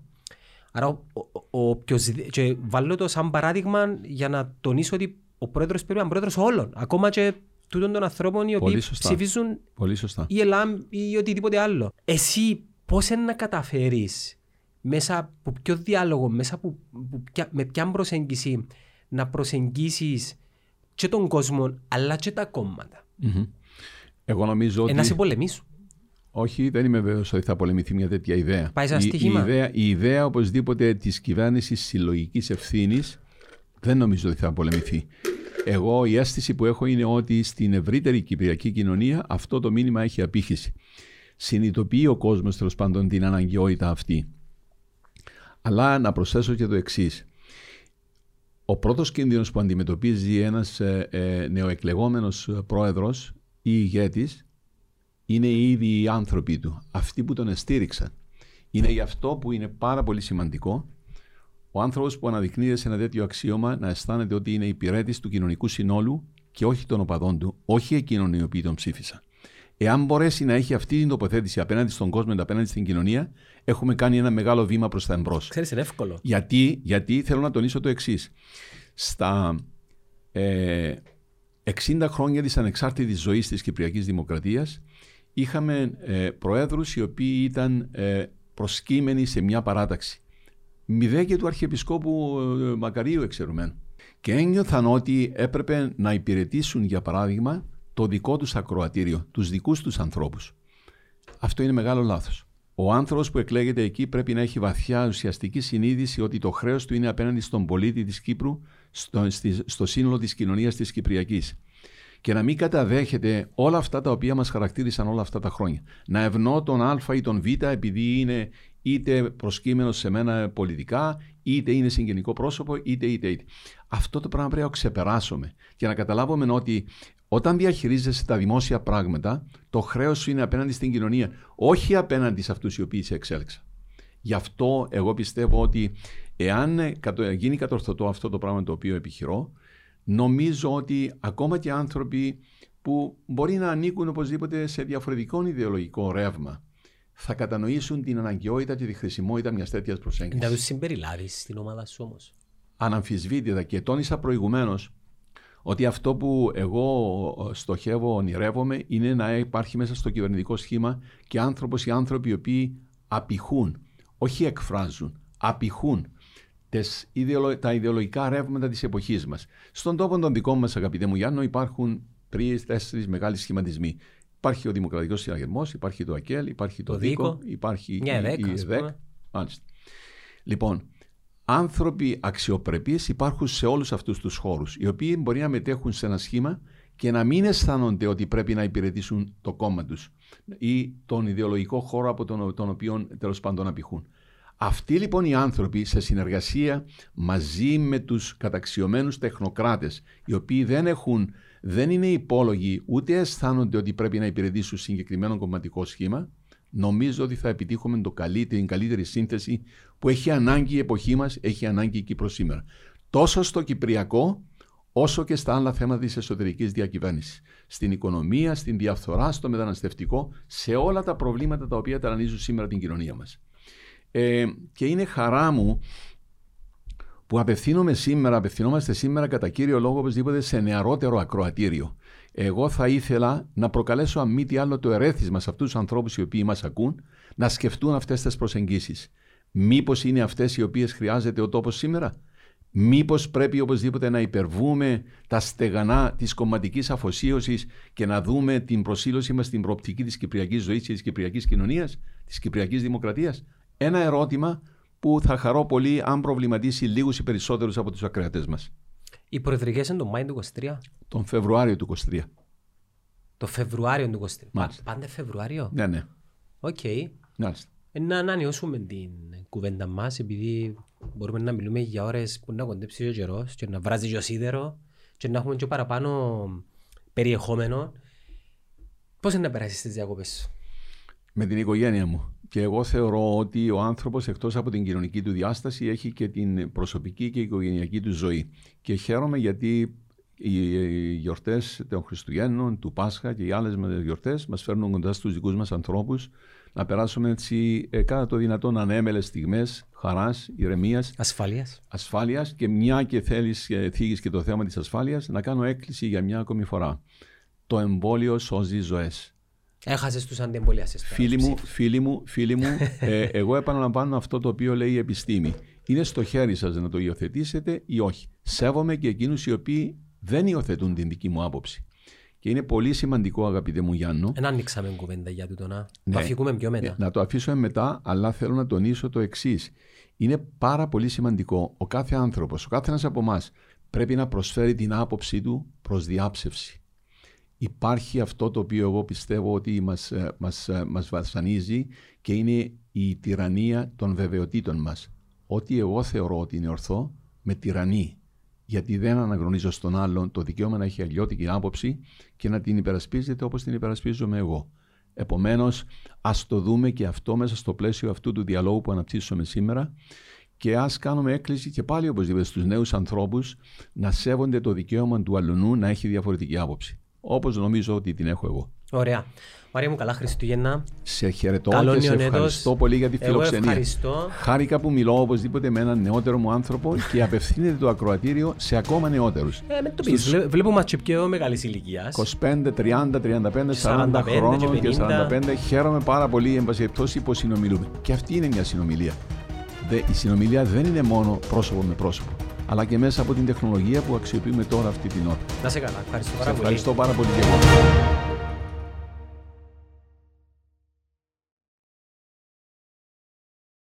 Άρα, ο, ο, ο, οποιοσδη- και βάλω το σαν παράδειγμα για να τονίσω ότι ο πρόεδρος πρέπει να είναι πρόεδρος όλων. Ακόμα και τούτων των ανθρώπων οι οποίοι Πολύ σωστά. ψηφίζουν Πολύ σωστά. ή ΕΛΑΜ ή οτιδήποτε άλλο. Εσύ πώς είναι να καταφέρεις μέσα από ποιο διάλογο, μέσα από, που ποια- με ποια προσέγγιση να προσεγγίσεις και τον κόσμο αλλά και τα κόμματα. Μμμ. Εγώ νομίζω Ε, ότι. να σε πολεμήσουν. Όχι, δεν είμαι βέβαιος ότι θα πολεμηθεί μια τέτοια ιδέα. Πάει σαν η, η, στοίχημα. ιδέα, η ιδέα οπωσδήποτε της κυβέρνησης συλλογικής ευθύνης δεν νομίζω ότι θα πολεμηθεί. Εγώ η αίσθηση που έχω είναι ότι στην ευρύτερη κυπριακή κοινωνία αυτό το μήνυμα έχει απήχηση. Συνειδητοποιεί ο κόσμος τέλος πάντων την αναγκαιότητα αυτή. Αλλά να προσθέσω και το εξής. Ο πρώτος κίνδυνος που αντιμετωπίζει ένας ε, ε, νεοεκλεγόμενος πρόεδρος ή ηγέτης είναι ήδη οι άνθρωποι του, αυτοί που τον εστήριξαν. Είναι γι' αυτό που είναι πάρα πολύ σημαντικό ο άνθρωπος που αναδεικνύεται σε ένα τέτοιο αξίωμα να αισθάνεται ότι είναι υπηρέτης του κοινωνικού συνόλου και όχι των οπαδών του, όχι εκείνων οι οποίοι τον ψήφισαν. Εάν μπορέσει να έχει αυτή την τοποθέτηση απέναντι στον κόσμο, απέναντι στην κοινωνία, έχουμε κάνει ένα μεγάλο βήμα προς τα εμπρός. Ξέρεις, είναι εύκολο. Γιατί, γιατί θέλω να τονίσω το εξής. Στα ε, 60 χρόνια της ανεξάρτητης ζωής της Κυπριακής Δημοκρατίας είχαμε ε, προέδρους οι οποίοι ήταν ε, προσκύμενοι σε μια παράταξη. Μηδέ και του Αρχιεπισκόπου ε, Μακαρίου εξαιρουμένου. Και ένιωθαν ότι έπρεπε να υπηρετήσουν για παράδειγμα το δικό τους ακροατήριο, τους δικούς τους ανθρώπους. Αυτό είναι μεγάλο λάθος. Ο άνθρωπος που εκλέγεται εκεί πρέπει να έχει βαθιά ουσιαστική συνείδηση ότι το χρέος του είναι απέναντι στον πολίτη της Κύπρου, στο, στη- στο σύνολο της κοινωνίας της Κυπριακής. Και να μην καταδέχεται όλα αυτά τα οποία μας χαρακτήρισαν όλα αυτά τα χρόνια. Να ευνώ τον Α ή τον Β επειδή είναι είτε προσκύμενος σε μένα πολιτικά, είτε είναι συγγενικό πρόσωπο, είτε είτε είτε. Αυτό το πράγμα πρέπει να το ξεπεράσουμε και να καταλάβουμε ότι όταν διαχειρίζεσαι τα δημόσια πράγματα, το χρέος σου είναι απέναντι στην κοινωνία, όχι απέναντι σε αυτούς οι οποίοι σε εξέλεξαν. Γι' αυτό εγώ πιστεύω ότι εάν ε, κατο- γίνει κατορθωτό αυτό το πράγμα το οποίο επιχειρώ, νομίζω ότι ακόμα και άνθρωποι που μπορεί να ανήκουν οπωσδήποτε σε διαφορετικό ιδεολογικό ρεύμα, θα κατανοήσουν την αναγκαιότητα και τη χρησιμότητα μιας τέτοιας Να προσέγγιση. τους συμπεριλάβεις στην ομάδα σου όμως. Αναμφισβήτητα και τόνισα προηγουμένως ότι αυτό που εγώ στοχεύω, ονειρεύομαι, είναι να υπάρχει μέσα στο κυβερνητικό σχήμα και άνθρωπος ή άνθρωποι οι οποίοι απηχούν, όχι εκφράζουν, απηχούν τις ιδεολο- τα ιδεολογικά ρεύματα της εποχής μας. Στον τόπο των δικών μας, αγαπητέ μου Γιάννο, υπάρχουν τρεις-τέσσερις μεγάλοι σχηματισμοί. Υπάρχει ο Δημοκρατικός Συναγερμός, υπάρχει το ΑΚΕΛ, υπάρχει το, Το ΔΙΚΟ, ΔΙΚΟ, υπάρχει μια η, ΕΔΕΚ, η ας ΕΔΕΚ. πούμε. Μάλιστα. Λοιπόν, άνθρωποι αξιοπρεπείς υπάρχουν σε όλους αυτούς τους χώρους, οι οποίοι μπορεί να μετέχουν σε ένα σχήμα και να μην αισθάνονται ότι πρέπει να υπηρετήσουν το κόμμα τους ή τον ιδεολογικό χώρο από τον, τον οποίο τέλος πάντων απηχούν. Αυτοί λοιπόν οι άνθρωποι σε συνεργασία μαζί με τους καταξιωμένους τεχνοκράτες οι οποίοι δεν έχουν, δεν είναι υπόλογοι ούτε αισθάνονται ότι πρέπει να υπηρετήσουν συγκεκριμένο κομματικό σχήμα νομίζω ότι θα επιτύχουμε το καλύτερη, την καλύτερη σύνθεση που έχει ανάγκη η εποχή μας, έχει ανάγκη η Κύπρος σήμερα. Τόσο στο Κυπριακό όσο και στα άλλα θέματα της εσωτερικής διακυβέρνησης. Στην οικονομία, στην διαφθορά, στο μεταναστευτικό, σε όλα τα προβλήματα τα οποία ταρανίζουν σήμερα την κοινωνία μας. Ε, και είναι χαρά μου που απευθύνομαι σήμερα, απευθυνόμαστε σήμερα κατά κύριο λόγο οπωσδήποτε σε νεαρότερο ακροατήριο. Εγώ θα ήθελα να προκαλέσω αν μη τι άλλο το ερέθισμα σε αυτούς τους ανθρώπους οι οποίοι μας ακούν να σκεφτούν αυτές τις προσεγγίσεις. Μήπως είναι αυτές οι οποίες χρειάζεται ο τόπος σήμερα; Μήπως πρέπει οπωσδήποτε να υπερβούμε τα στεγανά της κομματικής αφοσίωσης και να δούμε την προσήλωσή μας στην προοπτική της κυπριακής ζωής και της κυπριακής κοινωνίας, της κυπριακής δημοκρατίας; Ένα ερώτημα που θα χαρώ πολύ αν προβληματίσει λίγους ή περισσότερους από τους ακροατές μας. Οι προεδρικές είναι τον Μάη του 23. Τον Φεβρουάριο του 23. Το Φεβρουάριο του 23. Μάλιστα. Πάντα Φεβρουάριο; Ναι, ναι. OK. Okay. Μάλιστα. Ε, να ανανεώσουμε την κουβέντα μας, επειδή μπορούμε να μιλούμε για ώρες που να κοντέψει ο καιρός και να βράζει και το σίδερο και να έχουμε και παραπάνω περιεχόμενο. Πώς είναι να περάσεις τις διακοπές; Σου, Με την οικογένεια μου. Και εγώ θεωρώ ότι ο άνθρωπος εκτός από την κοινωνική του διάσταση έχει και την προσωπική και οικογενειακή του ζωή. Και χαίρομαι γιατί οι γιορτές των Χριστουγέννων, του Πάσχα και οι άλλες γιορτές μας φέρνουν κοντά στους δικούς μας ανθρώπους να περάσουμε έτσι ε, κατά το δυνατόν ανέμελες στιγμές χαράς, ηρεμίας. Ασφάλειας. Ασφάλειας και μια και θέλεις και θίγεις και το θέμα της ασφάλειας, να κάνω έκκληση για μια ακόμη φορά. Το εμβόλιο σώζει ζωές. Έχασες τους αντιεμβολιαστέ. Φίλοι μου, φίλοι μου, φίλοι μου ε, εγώ επαναλαμβάνω αυτό το οποίο λέει η επιστήμη. Είναι στο χέρι σας να το υιοθετήσετε ή όχι. Σέβομαι και εκείνους οι οποίοι δεν υιοθετούν την δική μου άποψη. Και είναι πολύ σημαντικό, αγαπητέ μου Γιάννο. Δεν ανοίξαμε κουβέντα για τούτο να ναι. το αφήκουμε πιο μετά. Ναι, να το αφήσουμε μετά, αλλά θέλω να τονίσω το εξής. Είναι πάρα πολύ σημαντικό ο κάθε άνθρωπος, ο κάθε ένας από εμάς πρέπει να προσφέρει την άποψή του προς διάψευση. Υπάρχει αυτό το οποίο εγώ πιστεύω ότι μας, ε, μας, ε, μας βασανίζει και είναι η τυραννία των βεβαιωτήτων μας. Ό,τι εγώ θεωρώ ότι είναι ορθό, με τυραννεί γιατί δεν αναγνωρίζω στον άλλον το δικαίωμα να έχει αλλιώτικη άποψη και να την υπερασπίζεται όπως την υπερασπίζομαι εγώ. Επομένως, ας το δούμε και αυτό μέσα στο πλαίσιο αυτού του διαλόγου που αναπτύσσουμε σήμερα και ας κάνουμε έκκληση και πάλι οπωσδήποτε στους νέους ανθρώπους να σέβονται το δικαίωμα του αλλονού να έχει διαφορετική άποψη. Όπως νομίζω ότι την έχω εγώ. Ωραία. Μαρία μου, καλά Χριστούγεννα. Σε χαιρετώ Καλό και σε ευχαριστώ πολύ για τη φιλοξενία. Εγώ ευχαριστώ. Χάρηκα που μιλώ οπωσδήποτε με έναν νεότερο μου άνθρωπο και απευθύνεται το ακροατήριο σε ακόμα νεότερους. Ε, με το πεις. Βλέπουμε και πιο μεγάλης ηλικίας. 25, 30, 35, 40 χρόνων και, 45. Χαίρομαι πάρα πολύ, εν πάση που συνομιλούμε. Και αυτή είναι μια συνομιλία. Η συνομιλία δεν είναι μόνο πρόσωπο με πρόσωπο αλλά και μέσα από την τεχνολογία που αξιοποιούμε τώρα αυτή την ώρα. Να σε καλά. Ευχαριστώ πάρα πολύ. Ευχαριστώ πάρα πολύ και εγώ.